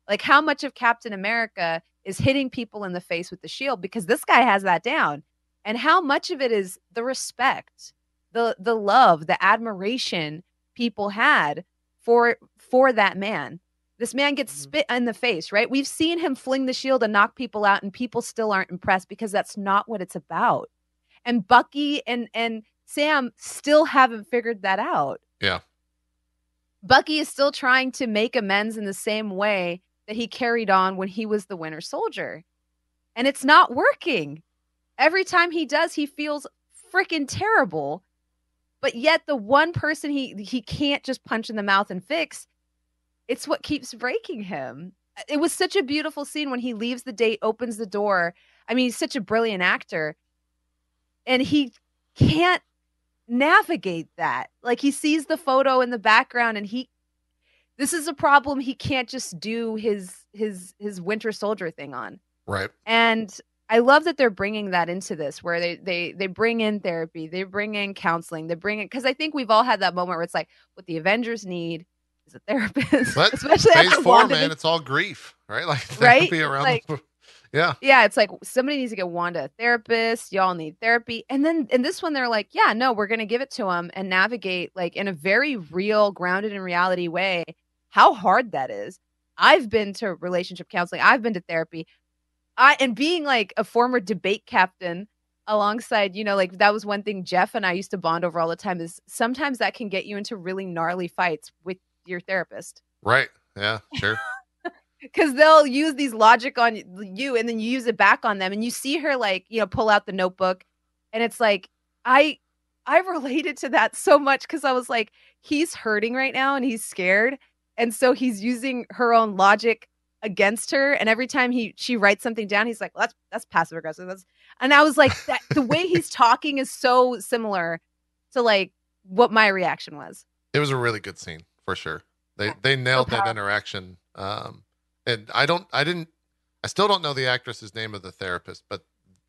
Like how much of Captain America is hitting people in the face with the shield because this guy has that down. And how much of it is the respect, the the love, the admiration people had for for that man. This man gets Mhm. spit in the face, right? We've seen him fling the shield and knock people out and people still aren't impressed because that's not what it's about. And Bucky and and Sam still haven't figured that out. Yeah. Bucky is still trying to make amends in the same way that he carried on when he was the Winter Soldier. And it's not working. Every time he does, he feels freaking terrible. But yet the one person he he can't just punch in the mouth and fix, it's what keeps breaking him. It was such a beautiful scene when he leaves the date, opens the door. I mean, he's such a brilliant actor. And he can't navigate that. Like he sees the photo in the background and he this is a problem he can't just do his his his winter soldier thing on. Right. And I love that they're bringing that into this where they they they bring in therapy, they bring in counseling, they bring in cuz I think we've all had that moment where it's like what the Avengers need is a therapist, [laughs] But especially Phase after four, man, it's all grief, right? [laughs] Like Right? therapy around Like- the Yeah. yeah, it's like somebody needs to get Wanda a therapist. Y'all need therapy. And then in this one, they're like, yeah, no, we're going to give it to him and navigate like in a very real, grounded in reality way how hard that is. I've been to relationship counseling, I've been to therapy. I and being like a former debate captain alongside, you know, like that was one thing Jeff and I used to bond over all the time is sometimes that can get you into really gnarly fights with your therapist. Right. Yeah, sure. Cuz they'll use these logic on you and then you use it back on them and you see her like, you know, pull out the notebook and it's like I I [laughs] related to that so much cuz I was like he's hurting right now and he's scared and so he's using her own logic against her and every time he she writes something down he's like well, that's that's passive aggressive that's and i was like that the way he's talking is so similar to like what my reaction was It was a really good scene for sure. They they nailed that interaction. Um, and I don't, I didn't, I still don't know the actress's name of the therapist, but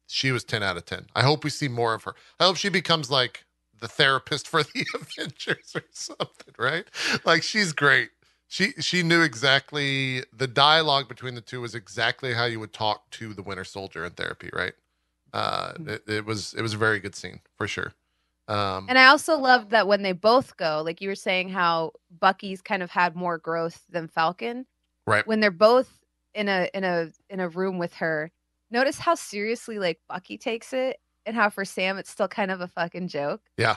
she was ten out of ten. I hope we see more of her. I hope she becomes like the therapist for [laughs] the Avengers or something, right? Like she's great. She she knew exactly the dialogue between the two was exactly how you would talk to the Winter Soldier in therapy, right? Uh, it, it was it was a very good scene for sure. Um, and i also loved that when they both go like you were saying how bucky's kind of had more growth than falcon right. when they're both in a in a in a room with her notice how seriously like bucky takes it and how for sam it's still kind of a fucking joke Yeah.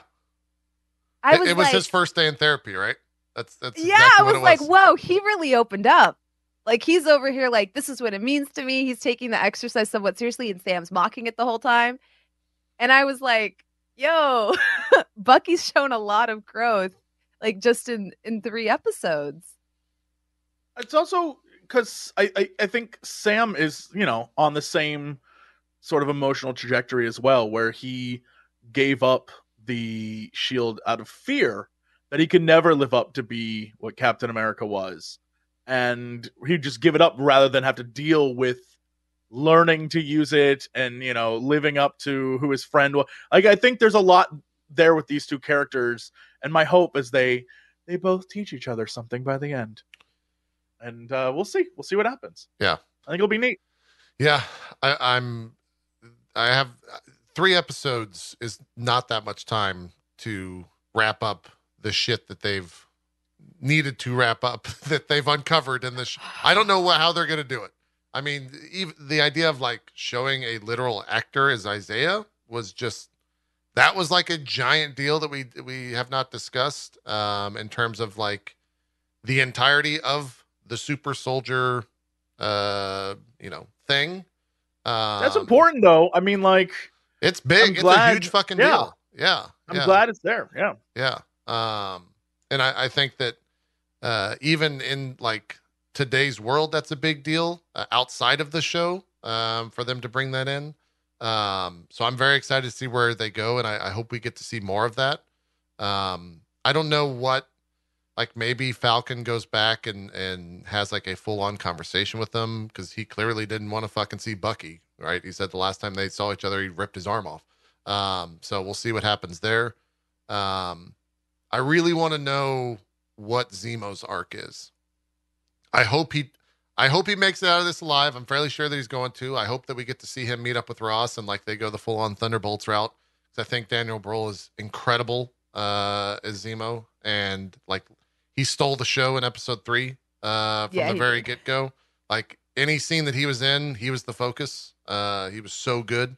i It- was it was like, his first day in therapy, right? That's that's yeah exactly i what was like whoa he really opened up like he's over here like this is what it means to me he's taking the exercise somewhat seriously and sam's mocking it the whole time and i was like yo [laughs] bucky's shown a lot of growth like just in in three episodes It's also because I, I I think Sam is you know on the same sort of emotional trajectory as well, where he gave up the shield out of fear that he could never live up to be what Captain America was, and he'd just give it up rather than have to deal with learning to use it and you know living up to who his friend was. Like I think there's a lot there with these two characters, and my hope is they they both teach each other something by the end and uh, we'll see. We'll see what happens. Yeah. I think it'll be neat. Yeah, I, I'm. I have three episodes is not that much time to wrap up the shit that they've needed to wrap up [laughs] that they've uncovered in this. I don't know how they're going to do it. I mean, even the idea of like showing a literal actor as Isaiah was just that was like a giant deal that we we have not discussed um, in terms of like the entirety of the super soldier uh you know thing um, That's important, though. I mean, like, it's big I'm it's a huge fucking yeah. deal yeah I'm yeah. glad it's there. Yeah. Yeah. Um, and I, I think that uh, even in like today's world, that's a big deal uh, outside of the show um, for them to bring that in. Um, so I'm very excited to see where they go, and I, I hope we get to see more of that. Um, I don't know what, like maybe Falcon goes back and and has like a full on conversation with them because he clearly didn't want to fucking see Bucky, right? He said the last time they saw each other, he ripped his arm off. Um, so we'll see what happens there. Um, I really want to know what Zemo's arc is. I hope he, I hope he makes it out of this alive. I'm fairly sure that he's going to. I hope that we get to see him meet up with Ross and like they go the full on Thunderbolts route. 'Cause I think Daniel Brühl is incredible uh, as Zemo, and like he stole the show in episode three uh, from Yeah, the very get go. Like any scene that he was in, he was the focus. Uh, he was so good.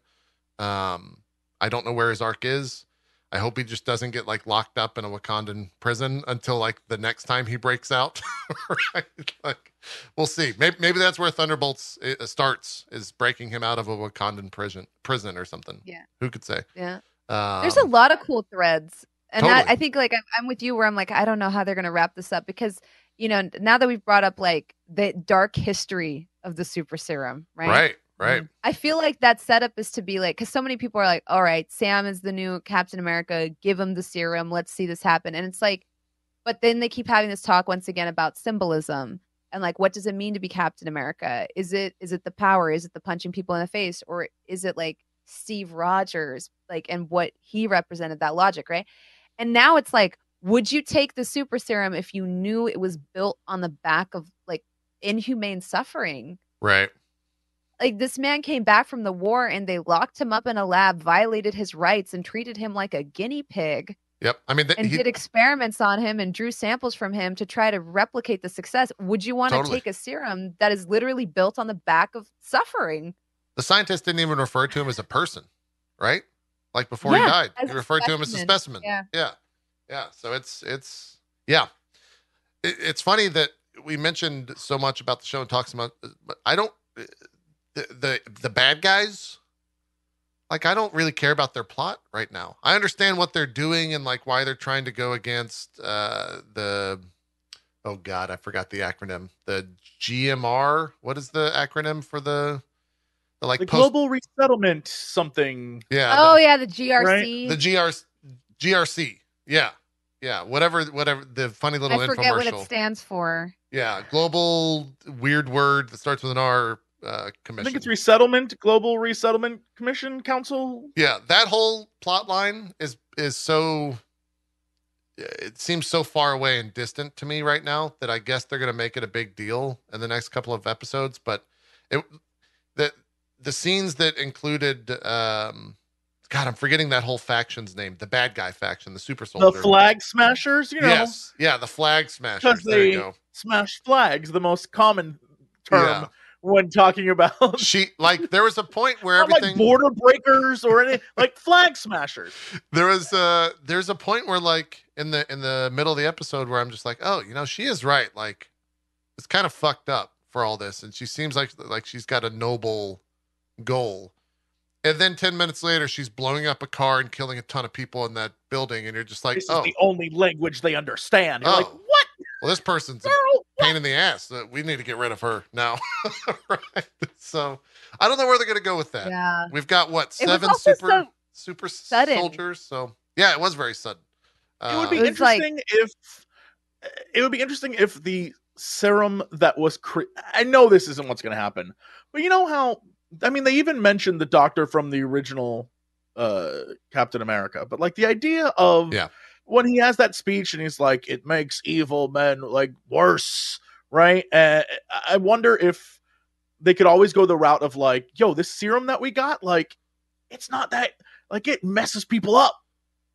Um, I don't know where his arc is. I hope he just doesn't get like locked up in a Wakandan prison until like the next time he breaks out. [laughs] right? Like, we'll see. Maybe, maybe that's where Thunderbolts uh, starts is breaking him out of a Wakandan prison, prison or something. Yeah. Who could say? yeah Um, There's a lot of cool threads. And Totally. I, I think like I'm, I'm with you where I'm like, I don't know how they're going to wrap this up because, you know, now that we've brought up like the dark history of the super serum, right? right, right. I feel like that setup is to be like, because so many people are like, all right, Sam is the new Captain America. Give him the serum. Let's see this happen. And it's like, but then they keep having this talk once again about symbolism and like, what does it mean to be Captain America? Is it is it the power? Is it the punching people in the face, or is it like Steve Rogers, like, and what he represented that logic, right? And now it's like, would you take the super serum if you knew it was built on the back of like inhumane suffering? Right. like this man came back from the war and they locked him up in a lab, violated his rights, and treated him like a guinea pig. Yep. I mean, th- and he- did experiments on him and drew samples from him to try to replicate the success. Would you want to Totally. take a serum that is literally built on the back of suffering? the scientist didn't even refer to him as a person, right? Like before he died, he referred to him as a specimen. specimen. Yeah. Yeah. Yeah. So it's, it's, yeah. It, it's funny that we mentioned so much about the show and talks about, but I don't, the, the, the bad guys, like, I don't really care about their plot right now. I understand what they're doing and like why they're trying to go against uh, the, oh God, I forgot the acronym. The GMR. What is the acronym for the, the like the post- global resettlement something. yeah. oh the- yeah, the GRC. the GR, GRC. Yeah. Yeah. Whatever, whatever the funny little I forget what it stands for. yeah. Global weird word that starts with an R uh, commission. I think it's resettlement, global resettlement commission council. yeah. That whole plot line is, is so, it seems so far away and distant to me right now that I guess they're going to make it a big deal in the next couple of episodes. But it, the, the scenes that included, um, God, I'm forgetting that whole faction's name. The bad guy faction, the super soldier. The flag smashers, you know, Yes. Yeah, the flag smashers. because they smash flags, the most common term Yeah. when talking about [laughs] She like there was a point where not like everything border breakers or any like flag smashers. [laughs] there was uh there's a point where like in the in the middle of the episode where I'm just like, "Oh, you know, she is right. Like it's kind of fucked up for all this and she seems like like she's got a noble goal." And then 10 minutes later, she's blowing up a car and killing a ton of people in that building and you're just like, This "Oh, is the only language they understand. You're like, Oh. what, well this person's a girl? pain in the ass. Uh, We need to get rid of her now." [laughs] right. So, I don't know where they're going to go with that. Yeah. We've got what seven also super so super sudden. soldiers. So yeah, it was very sudden. It would be It was like- interesting if it would be interesting if the serum that was cre- I know this isn't what's going to happen, but you know how I mean they even mentioned the doctor from the original uh Captain America, but like the idea of Yeah. when he has that speech and he's like it makes evil men like worse, right? Uh, I wonder if they could always go the route of like, yo, this serum that we got like it's not that like it messes people up.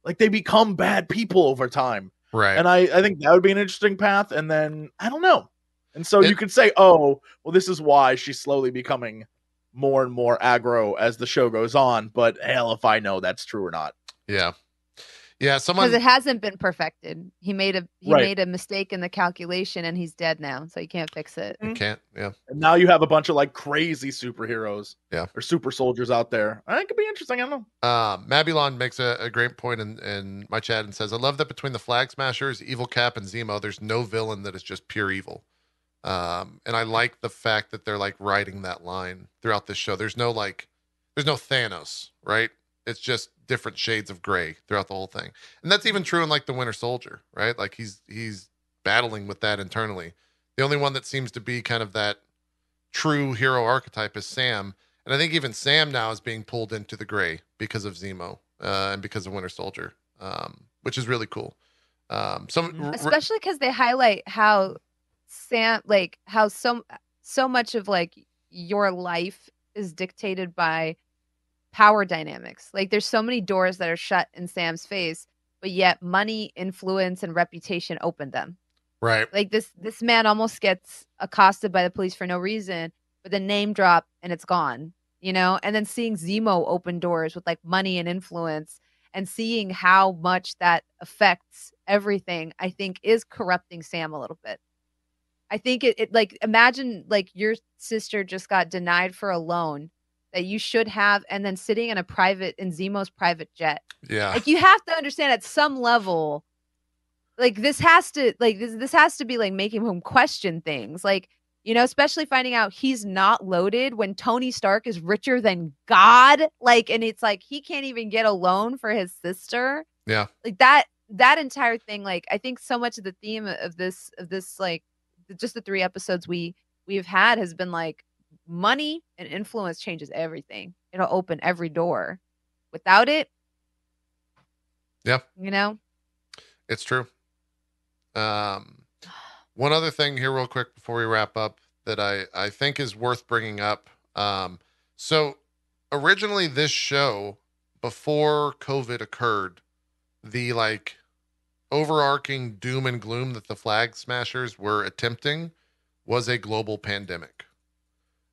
Like they become bad people over time right. and I, I think that would be an interesting path and then i don't know and so It- you could say oh well this is why she's slowly becoming more and more aggro as the show goes on but hell if i know that's true or not yeah, yeah. someone Because it hasn't been perfected. He made a he Right. made a mistake in the calculation and he's dead now, so you can't fix it. I can't. Yeah, and now you have a bunch of like crazy superheroes Yeah. or super soldiers out there i think it could be interesting i don't know uh, Mabulon makes a, a great point in, in my chat and says, "I love that between the Flag Smashers, Evil Cap, and Zemo, there's no villain that is just pure evil." Um, and I like the fact that they're like writing that line throughout this show. There's no like, there's no Thanos, right? It's just different shades of gray throughout the whole thing, and that's even true in like the Winter Soldier, right? Like he's he's battling with that internally. The only one that seems to be kind of that true hero archetype is Sam, and I think even Sam now is being pulled into the gray because of Zemo uh, and because of Winter Soldier, um, which is really cool. Um, some Mhm. r- r- especially because they highlight how sam like how so so much of like your life is dictated by power dynamics. Like there's so many doors that are shut in sam's face but yet money influence and reputation open them. Right, like this this man almost gets accosted by the police for no reason but the name drop and it's gone you know? And then seeing zemo open doors with like money and influence and seeing how much that affects everything i think is corrupting sam a little bit i think it, it like imagine like your sister just got denied for a loan that you should have and then sitting in a private in zemo's private jet. Yeah, like you have to understand at some level like this has to like this this has to be like making him question things. Like you know especially finding out he's not loaded when tony stark is richer than god. Like and it's like he can't even get a loan for his sister. Yeah. like that that entire thing like i think so much of the theme of this of this like just the three episodes we we've had has been like money and influence changes everything it'll open every door without it Yeah. you know It's true. Um, [sighs] one other thing here, real quick, before we wrap up, that I I think is worth bringing up. Um, so originally, this show before COVID occurred the like overarching doom and gloom that the flag smashers were attempting was a global pandemic.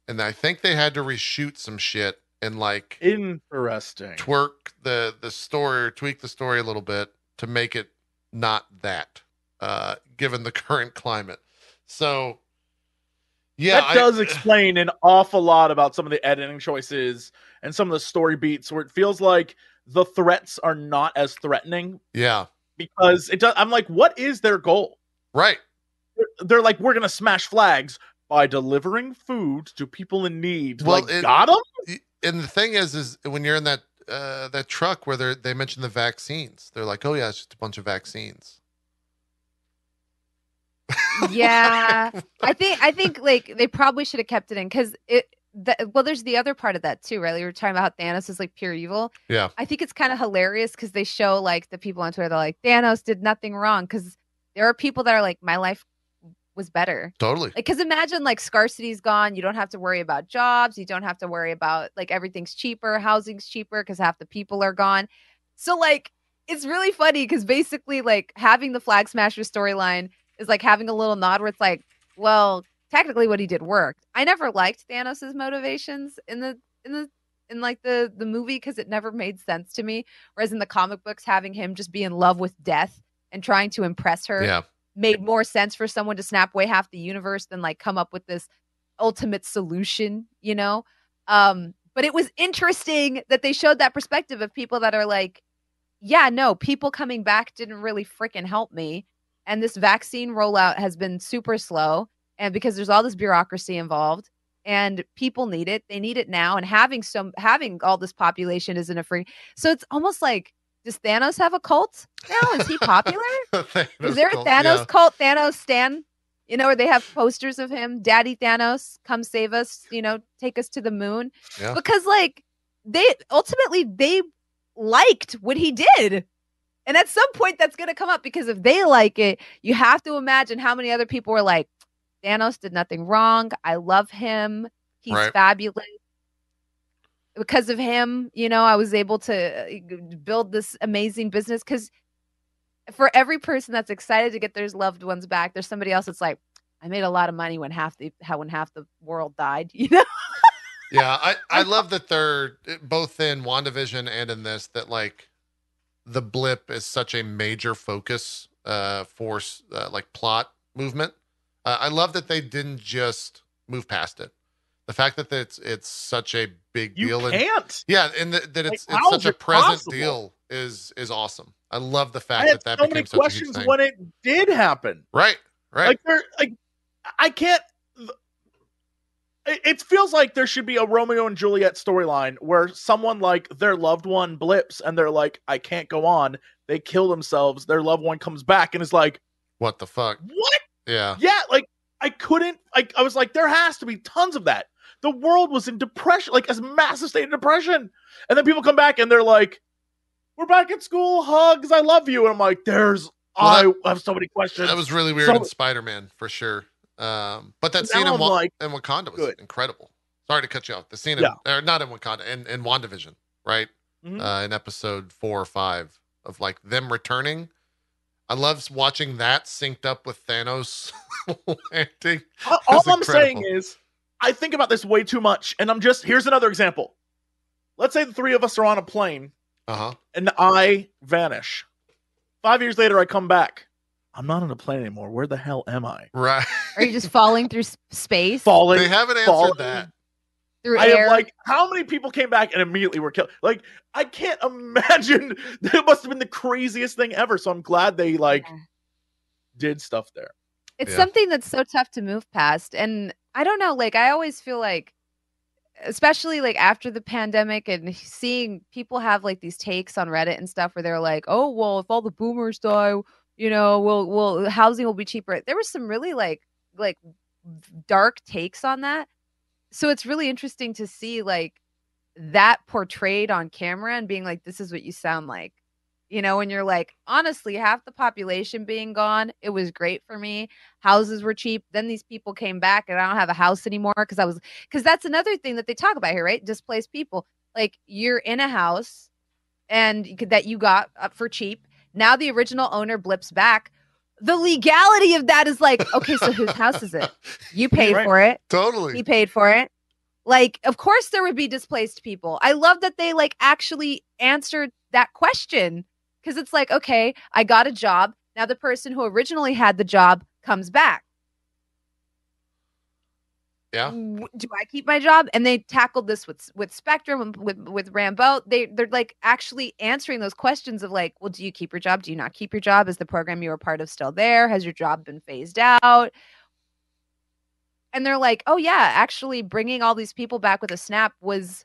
And I think they had to reshoot some shit and like Interesting. twerk the the story or tweak the story a little bit to make it not that uh given the [laughs] current climate. So yeah, that I- does explain an awful lot about some of the editing choices and some of the story beats where it feels like the threats are not as threatening yeah, because it does I'm like, what is their goal? right. They're, they're like, we're gonna smash flags by delivering food to people in need. Well, like, it- got them? and the thing is is when you're in that uh that truck where they they mention the vaccines they're like oh yeah it's just a bunch of vaccines yeah [laughs] i think i think like they probably should have kept it in because it the, well there's the other part of that too right? We were talking about how thanos is like pure evil. Yeah. i think it's kind of hilarious because they show like the people on twitter they're like thanos did nothing wrong because there are people that are like my life was better. Totally. Because imagine like scarcity's gone you don't have to worry about jobs you don't have to worry about like everything's cheaper housing's cheaper because half the people are gone. So like it's really funny because basically like having the flag smasher storyline is like having a little nod where it's like well technically what he did worked i never liked thanos's motivations in the in the in like the the movie because it never made sense to me whereas in the comic books having him just be in love with death and trying to impress her yeah made more sense for someone to snap away half the universe than like come up with this ultimate solution, you know? Um, but it was interesting that they showed that perspective of people that are like, yeah, no, people coming back didn't really freaking help me. And this vaccine rollout has been super slow. And because there's all this bureaucracy involved and people need it, they need it now. And having some having all this population isn't a free. So it's almost like, does Thanos have a cult now? Is he popular? [laughs] Is there a cult, Thanos yeah. cult? Thanos Stan? You know, where they have posters of him, Daddy Thanos, come save us, you know, take us to the moon. Yeah. Because like they ultimately they liked what he did. And at some point that's gonna come up because if they like it, you have to imagine how many other people were like, Thanos did nothing wrong. I love him. He's Right. fabulous. Because of him, you know, I was able to uh, build this amazing business because for every person that's excited to get their loved ones back, there's somebody else that's like, I made a lot of money when half the how when half the world died. [laughs] You know? Yeah, I, [laughs] I love that they're both in WandaVision and in this that like the blip is such a major focus uh for uh, like plot movement. Uh, I love that they didn't just move past it. The fact that it's it's such a big You deal and can't. yeah, and that, that it's Like, it's such a present possible? deal is is awesome. I love the fact that that so became many such a huge questions thing. when it did happen. right, right. Like there, like I can't. It, it feels like there should be a Romeo and Juliet storyline where someone like their loved one blips and they're like, "I can't go on." They kill themselves. Their loved one comes back and is like, what the fuck? "What?" Yeah, Yeah, like I couldn't. I, I was like, there has to be tons of that. The world was in depression, like a massive state of depression, and then people come back and they're like, "We're back at school, hugs, I love you," and I'm like, "There's." Well, I have so many questions. that was really weird So- in Spider-Man for sure. Um, but that scene in, Wa- like, in Wakanda was good. incredible. Sorry to cut you off. The scene, in, Yeah. or not in Wakanda, in in Wandavision, right? Mhm. Uh, in episode four or five of like them returning. I love watching that synced up with Thanos [laughs] landing. all, all I'm saying is, I think about this way too much, and I'm just here's another example. Let's say the three of us are on a plane Uh huh. and I vanish. Five years later, I come back. I'm not on a plane anymore. Where the hell am I? Right. Are you just falling through [laughs] space, Falling. they haven't answered falling. that. Through I air? am like, how many people came back and immediately were killed? Like, I can't [laughs] imagine. It must have been the craziest thing ever. So I'm glad they like Yeah. did stuff there. it's Yeah. something that's so tough to move past and i don't know like i always feel like especially like after the pandemic and seeing people have like these takes on reddit and stuff where they're like oh well if all the boomers die you know will will housing will be cheaper there was some really like like dark takes on that so it's really interesting to see like that portrayed on camera and being like this is what you sound like. You know and you're like honestly half the population being gone it was great for me. Houses were cheap. Then these people came back and i don't have a house anymore because i was because that's another thing that they talk about here right? Displaced people. Like you're in a house and that you got up for cheap. Now the original owner blips back. The legality of that is like, okay, so whose [laughs] house is it? You paid Right. for it. Totally. He paid for it. Like, of course there would be displaced people. I love that they like actually answered that question because it's like, okay, I got a job. Now the person who originally had the job comes back. Yeah. Do I keep my job? And they tackled this with with Spectrum with with Rambeau. They they're like actually answering those questions of like, well, do you keep your job? Do you not keep your job? Is the program you were part of still there? Has your job been phased out? And they're like, oh yeah, actually bringing all these people back with a snap was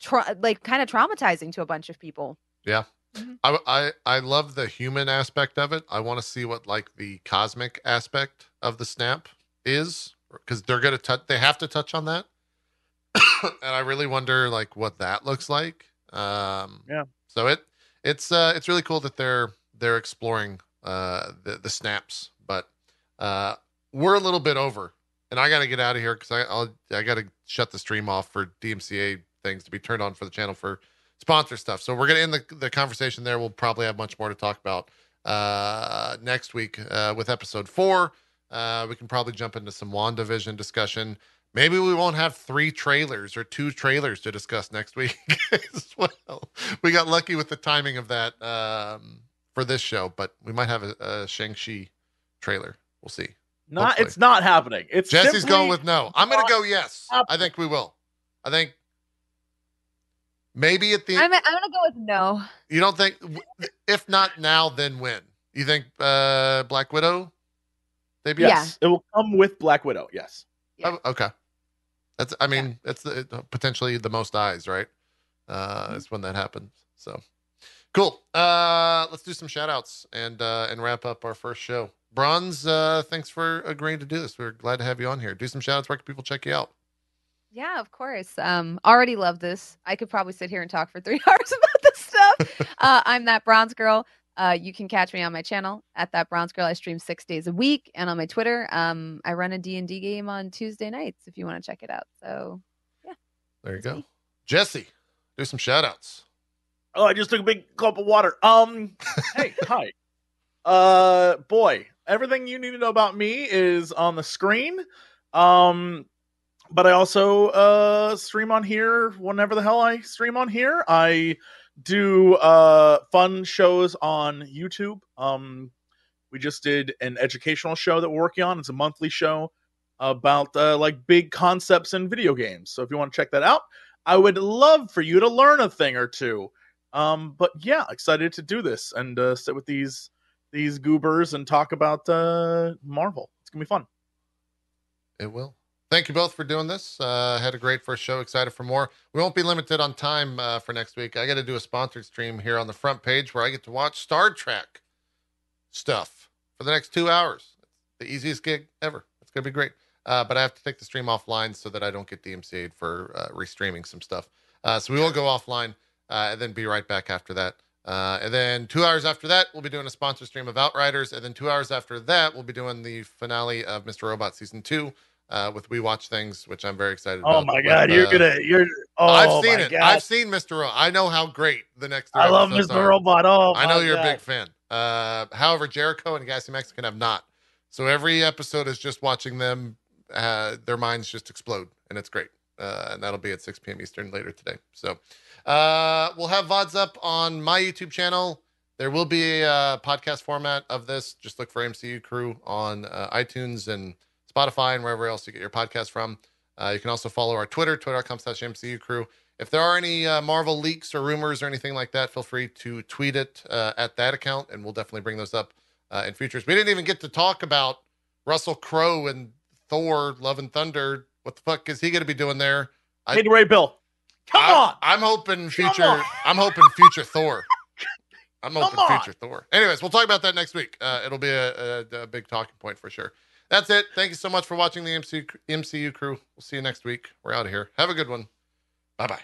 tra- like kind of traumatizing to a bunch of people. Mm-hmm. I, I I love the human aspect of it. I want to see what like the cosmic aspect of the snap is because they're gonna touch. They have to touch on that, [coughs] and I really wonder like what that looks like. Um, Yeah. So it it's uh it's really cool that they're they're exploring uh the the snaps, but uh we're a little bit over, and I got to get out of here because I I'll, I got to shut the stream off for DMCA things to be turned on for the channel for sponsor stuff. So we're gonna end the, the conversation there. We'll probably have much more to talk about uh, next week uh, with episode four. Uh, we can probably jump into some WandaVision discussion. Maybe we won't have three trailers or two trailers to discuss next week [laughs] as well. We got lucky with the timing of that um, for this show, but we might have a, a Shang-Chi trailer. We'll see. Not Hopefully. it's not happening. It's Jesse's going with no. I'm going to go yes. I think we will. I think maybe at the I'm I'm gonna go with no. you don't think, if not now, then when? You think uh Black Widow? Maybe. Yes, it will come with Black Widow. Yes. Yeah. Oh, okay. That's. I mean, that's the, potentially the most eyes, right? Uh, Mhm. is when that happens. So, cool. Uh, let's do some shout outs and uh, and wrap up our first show. Bronze, uh, thanks for agreeing to do this. We're glad to have you on here. Do some shout outs. Where can people check you out? Yeah, of course. Um, already love this. I could probably sit here and talk for three [laughs] hours about this stuff. [laughs] uh, I'm that bronze girl. Uh, you can catch me on my channel at that bronze girl. I stream six days a week, and on my Twitter, um, I run a D and D game on Tuesday nights if you want to check it out. So yeah. There you go. me. Jesse, do some shout outs. Oh, I just took a big gulp of water. Um, [laughs] hey, hi. Uh, boy, everything you need to know about me is on the screen. Um, but I also uh stream on here whenever the hell I stream on here. I do uh fun shows on YouTube. Um, we just did an educational show that we're working on. It's a monthly show about uh, like big concepts in video games. So if you want to check that out, I would love for you to learn a thing or two. Um, but yeah, excited to do this and uh, sit with these these goobers and talk about uh, Marvel. It's gonna be fun. It will. Thank you both for doing this. Uh, had a great first show. Excited for more. We won't be limited on time uh, for next week. I got to do a sponsored stream here on the front page where I get to watch Star Trek stuff for the next two hours. The easiest gig ever. It's gonna be great. Uh, but I have to take the stream offline so that I don't get DMCA'd for uh, restreaming some stuff. Uh, so we will go offline uh, and then be right back after that. Uh, and then two hours after that, we'll be doing a sponsored stream of Outriders. And then two hours after that, we'll be doing the finale of Mr. Robot season two uh, with We Watch Things, which I'm very excited about. Oh my With, god, you're uh, gonna you're oh I've seen my it. God. I've seen Mr. Robot. I know how great the next. I love Mr. are. Robot. Oh, I know my you're a big fan. Uh, however, Jericho and Gassy Mexican have not. So every episode is just watching them, uh, their minds just explode, and it's great. Uh, and that'll be at 6 p.m. Eastern later today. So uh, we'll have VODs up on my YouTube channel. There will be a uh, podcast format of this. Just look for MCU Crew on uh, iTunes and Spotify and wherever else you get your podcast from. Uh, you can also follow our Twitter, twitter.com slash MCU Crew. If there are any uh, Marvel leaks or rumors or anything like that, feel free to tweet it uh, at that account, and we'll definitely bring those up uh, in futures. We didn't even get to talk about Russell Crowe and Thor: Love and Thunder. What the fuck is he going to be doing there? I- Hey, Ray Bill. Come I'm, on. I'm hoping future. [laughs] I'm hoping future Thor. I'm hoping future Thor. Anyways, we'll talk about that next week. Uh, it'll be a, a, a big talking point for sure. That's it. Thank you so much for watching the MCU, MCU crew. We'll see you next week. We're out of here. Have a good one. Bye bye.